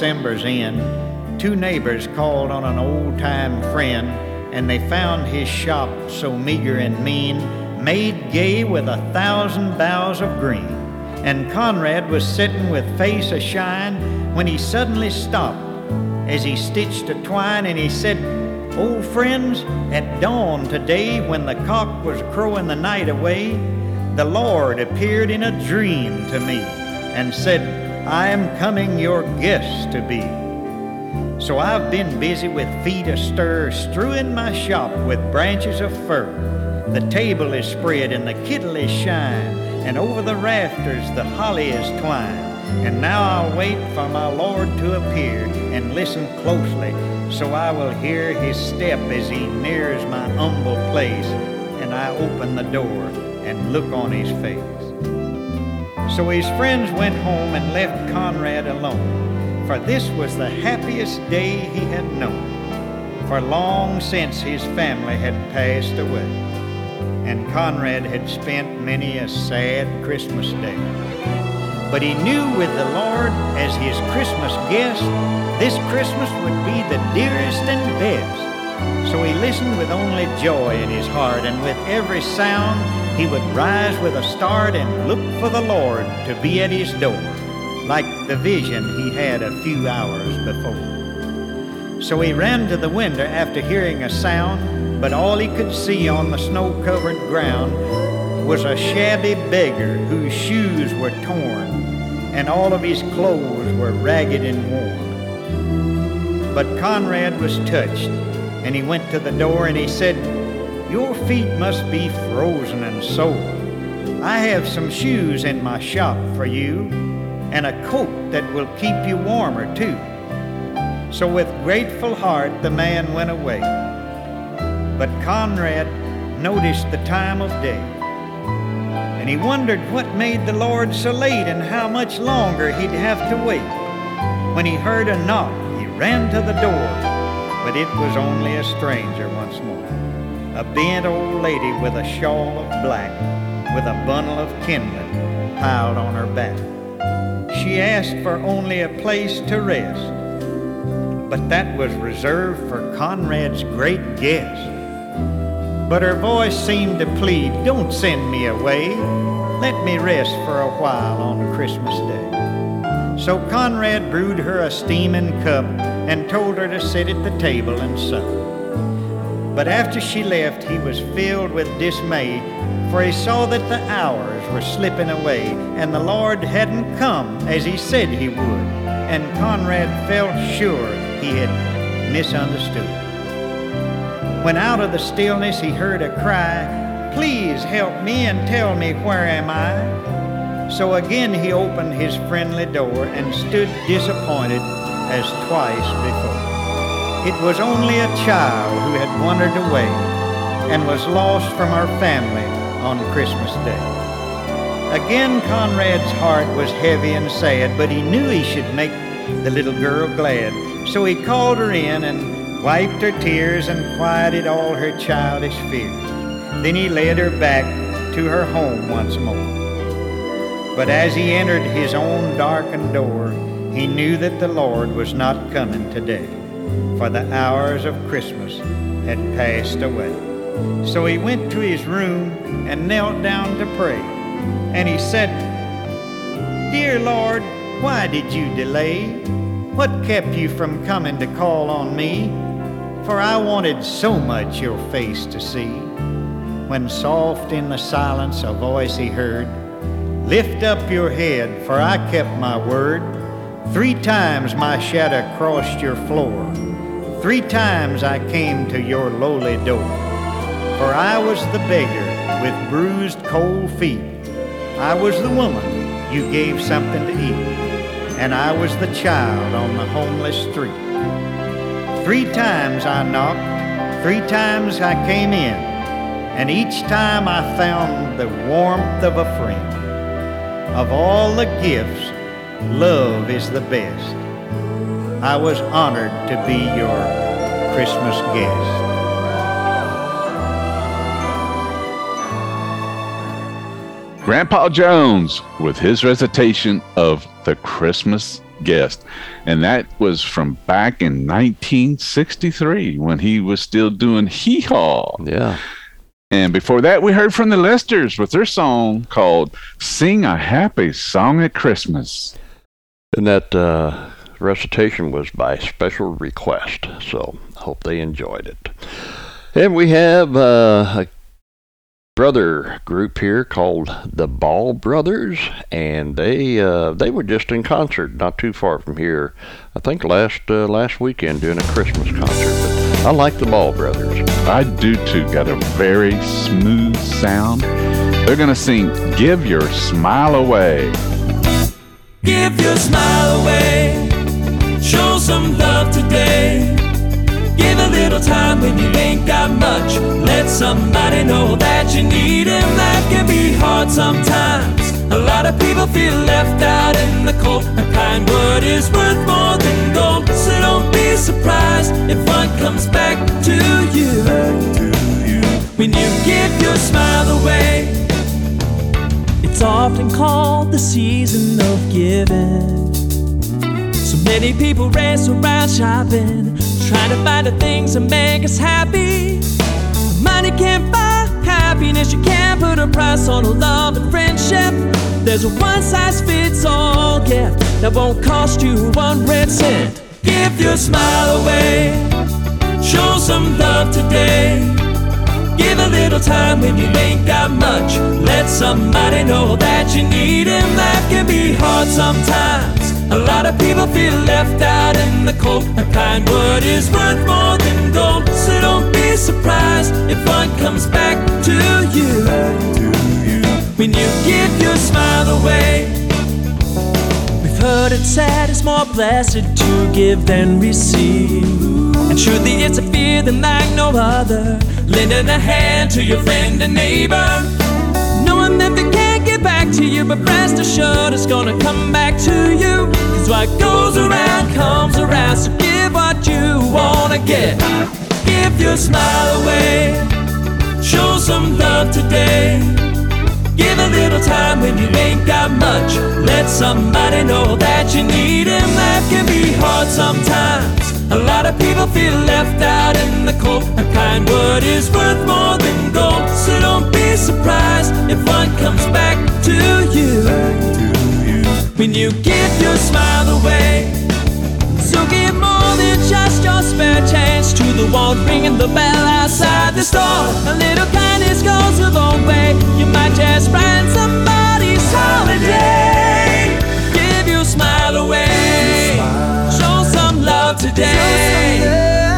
December's end. two neighbors called on an old time friend, and they found his shop so meager and mean, made gay with a thousand boughs of green. And Conrad was sitting with face ashine when he suddenly stopped as he stitched a twine and he said, Old friends, at dawn today, when the cock was crowing the night away, the Lord appeared in a dream to me and said, I am coming your guest to be. So I've been busy with feet astir, strewing my shop with branches of fir. The table is spread and the kittle is shine, and over the rafters the holly is twined. And now I'll wait for my Lord to appear and listen closely, so I will hear his step as he nears my humble place, and I open the door and look on his face. So his friends went home and left Conrad alone, for this was the happiest day he had known. For long since his family had passed away, and Conrad had spent many a sad Christmas day. But he knew with the Lord as his Christmas guest, this Christmas would be the dearest and best. So he listened with only joy in his heart, and with every sound he would rise with a start and look for the Lord to be at his door, like the vision he had a few hours before. So he ran to the window after hearing a sound, but all he could see on the snow covered ground was a shabby beggar whose shoes were torn and all of his clothes were ragged and worn. But Conrad was touched, and he went to the door and he said, Your feet must be frozen and sore. I have some shoes in my shop for you, and a coat that will keep you warmer too. So with grateful heart the man went away. But Conrad noticed the time of day. And he wondered what made the Lord so late and how much longer he'd have to wait. When he heard a knock, he ran to the door, but it was only a stranger once more. A bent old lady with a shawl of black, with a bundle of kindling piled on her back. She asked for only a place to rest, but that was reserved for Conrad's great guest. But her voice seemed to plead, Don't send me away. Let me rest for a while on Christmas Day. So Conrad brewed her a steaming cup and told her to sit at the table and sup. But after she left, he was filled with dismay, for he saw that the hours were slipping away, and the Lord hadn't come as he said he would, and Conrad felt sure he had misunderstood. When out of the stillness he heard a cry, Please help me and tell me where am I? So again he opened his friendly door and stood disappointed as twice before. It was only a child who had wandered away and was lost from her family on Christmas Day. Again Conrad's heart was heavy and sad, but he knew he should make the little girl glad. So he called her in and wiped her tears and quieted all her childish fears. Then he led her back to her home once more. But as he entered his own darkened door, he knew that the Lord was not coming today, for the hours of Christmas had passed away. So he went to his room and knelt down to pray. And he said, Dear Lord, why did you delay? What kept you from coming to call on me? For I wanted so much your face to see. When soft in the silence a voice he heard, Lift up your head, for I kept my word. Three times my shadow crossed your floor. Three times I came to your lowly door. For I was the beggar with bruised cold feet. I was the woman you gave something to eat. And I was the child on the homeless street. Three times I knocked, three times I came in, and each time I found the warmth of a friend. Of all the gifts, love is the best. I was honored to be your Christmas guest. Grandpa Jones with his recitation of the Christmas guest. And that was from back in 1963 when he was still doing hee haw. Yeah. And before that, we heard from the Lesters with their song called Sing a Happy Song at Christmas. And that uh, recitation was by special request. So I hope they enjoyed it. And we have uh, a brother group here called the Ball Brothers, and they uh, they were just in concert not too far from here. I think last uh, last weekend doing a Christmas concert. But I like the Ball Brothers. I do too. Got a very smooth sound. They're gonna sing "Give Your Smile Away." Give your smile away. Show some love today. Give a little time when you ain't got much. Let somebody know that you need him. That can be hard sometimes. A lot of people feel left out in the cold. A kind word is worth more than gold. So don't be surprised if one comes back to you. When you give your smile away. It's often called the season of giving. So many people race around shopping, trying to find the things that make us happy. Money can't buy happiness, you can't put a price on love and friendship. There's a one size fits all gift that won't cost you one red cent. Give your smile away. Show some love today. Give a little time when you ain't got much. Let somebody know that you need him. That can be hard sometimes. A lot of people feel left out in the cold. A kind word is worth more than gold. So don't be surprised if one comes back to you. When you give your smile away. Heard it said it's more blessed to give than receive. And truly, it's a feeling like no other. Lending a hand to your friend and neighbor. Knowing that they can't get back to you, but rest assured it's gonna come back to you. Cause what goes around comes around, so give what you wanna get. Give your smile away. Show some love today. Give a little time when you ain't got much. Let somebody know that you need him. That can be hard sometimes. A lot of people feel left out in the cold. A kind word is worth more than gold. So don't be surprised if one comes back to you. When you give your smile away. So give more than just your spare change to the one ringing the bell outside the store. A little kindness goes a long way. You might just brighten somebody's holiday. Give your smile away. Show some love today.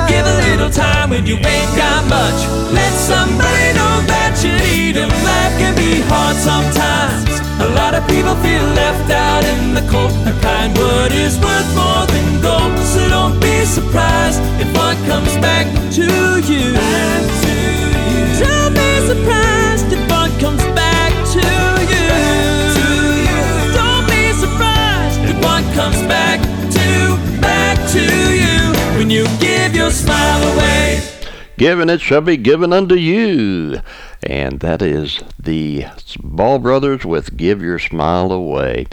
Give a little time when you ain't got much. Let somebody know that you need him. Life can be hard sometimes. A lot of people feel left out in the cold. A kind word is worth more than gold. So don't be surprised if one comes back to you. Comes back to, back to you. When you give your smile away. Given it shall be given unto you. And that is the Ball Brothers with Give Your Smile Away.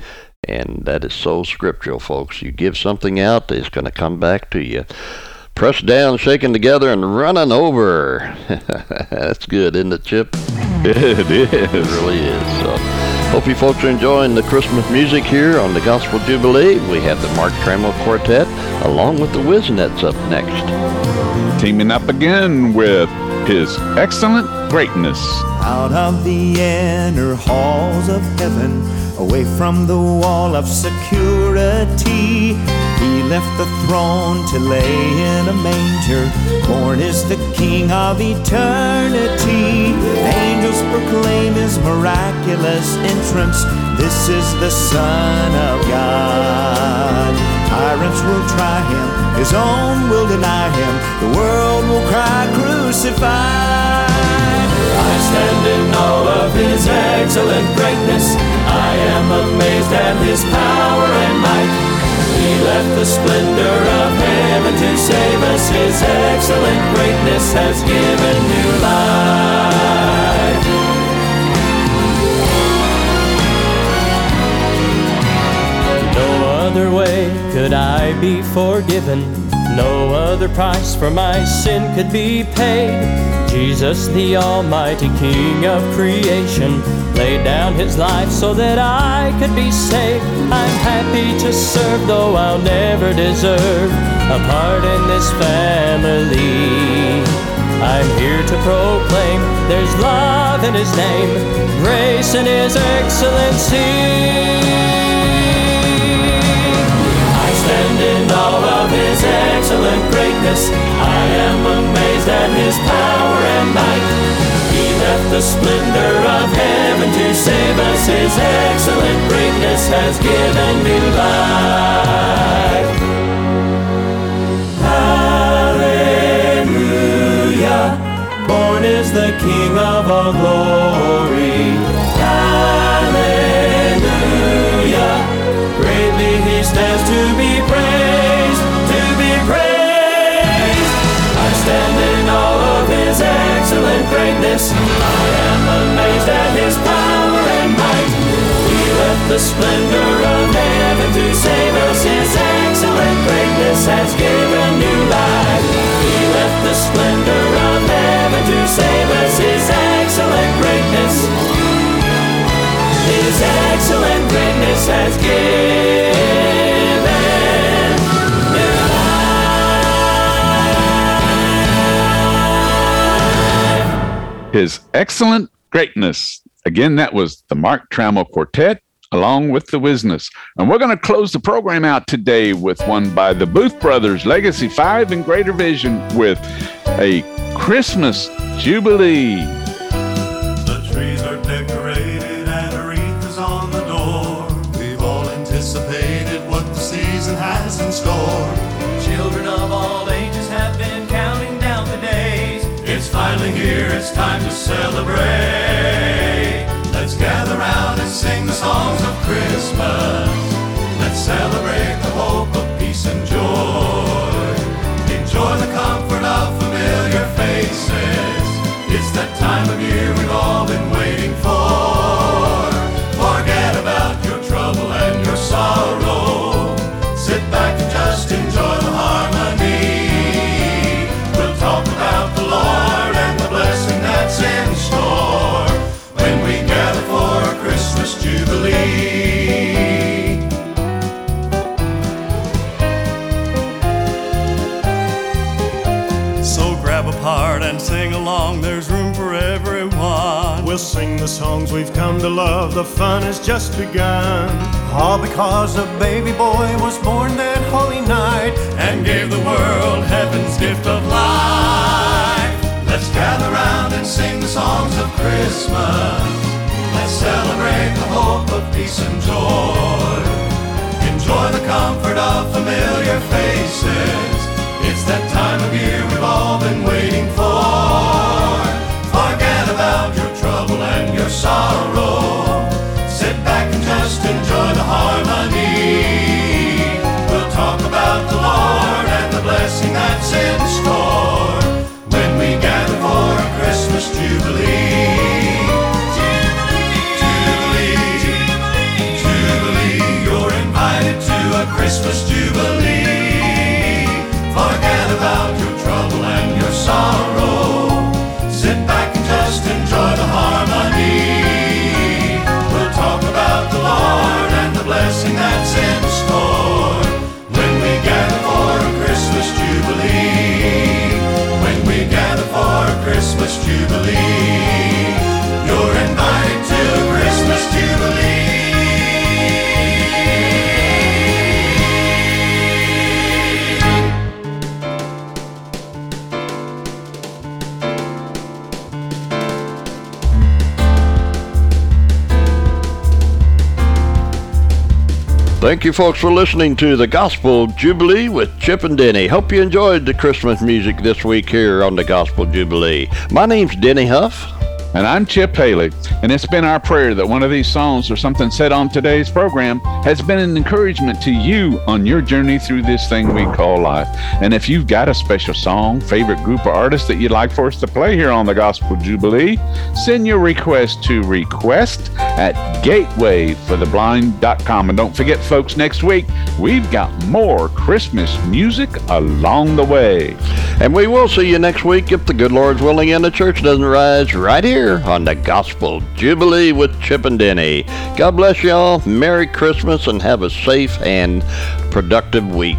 And that is so scriptural, folks. You give something out, it's going to come back to you. Pressed down, shaken together, and running over. That's good, isn't it, Chip? It is. Really is. So, hope you folks are enjoying the Christmas music here on the Gospel Jubilee. We have the Mark Trammell Quartet along with the Whisnants up next. Teaming up again with His Excellent Greatness. Out of the inner halls of heaven, away from the wall of security, he left the throne to lay in a manger. Born is the King of eternity. Angels proclaim his miraculous entrance. This is the Son of God. Tyrants will try him, his own will deny him. The world will cry, crucified. I stand in awe of his excellent greatness. I am amazed at his power and might. He left the splendor of heaven to save us. His excellent greatness has given new life. No other way could I be forgiven no other price for my sin could be paid. Jesus, the Almighty King of creation, laid down his life so that I could be saved. I'm happy to serve, though I'll never deserve a part in this family. I'm here to proclaim there's love in his name, grace in his excellency. Excellent greatness. I am amazed at his power and might. He left the splendor of heaven to save us. His excellent greatness has given new life. Hallelujah. Born is the King of all glory. Hallelujah. Greatly he stands to be praised, greatness. I am amazed at his power and might. He left the splendor of heaven to save us. His excellent greatness has given new life. He left the splendor of heaven to save us. His excellent greatness. His excellent greatness has given His excellent greatness. Again, that was the Mark Trammell Quartet along with the Whisnants. And we're going to close the program out today with one by the Booth Brothers, Legacy 5 and Greater Vision, with a Christmas Jubilee. It's time to celebrate. Let's gather round and sing the songs of Christmas. Let's celebrate sing the songs we've come to love, the fun has just begun. All because a baby boy was born that holy night and gave the world heaven's gift of life. Let's gather round and sing the songs of Christmas. Let's celebrate the hope of peace and joy. Enjoy the comfort of familiar faces. It's that time of year we've all been waiting for. Trouble and your sorrow. Sit back and just enjoy the harmony. We'll talk about the Lord and the blessing that's in store when we gather for a Christmas Jubilee. Jubilee, Jubilee, you're invited to a Christmas Jubilee. Thank you, folks, for listening to the Gospel Jubilee with Chip and Denny. Hope you enjoyed the Christmas music this week here on the Gospel Jubilee. My name's Denny Huff. And I'm Chip Haley, and it's been our prayer that one of these songs or something said on today's program has been an encouragement to you on your journey through this thing we call life. And if you've got a special song, favorite group or artist that you'd like for us to play here on the Gospel Jubilee, send your request to request at gatewayfortheblind.com. And don't forget, folks, next week we've got more Christmas music along the way. And we will see you next week if the good Lord's willing and the church doesn't rise right here on the Gospel Jubilee with Chip and Denny. God bless y'all. Merry Christmas and have a safe and productive week.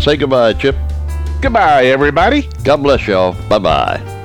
Say goodbye, Chip. Goodbye, everybody. God bless y'all. Bye bye.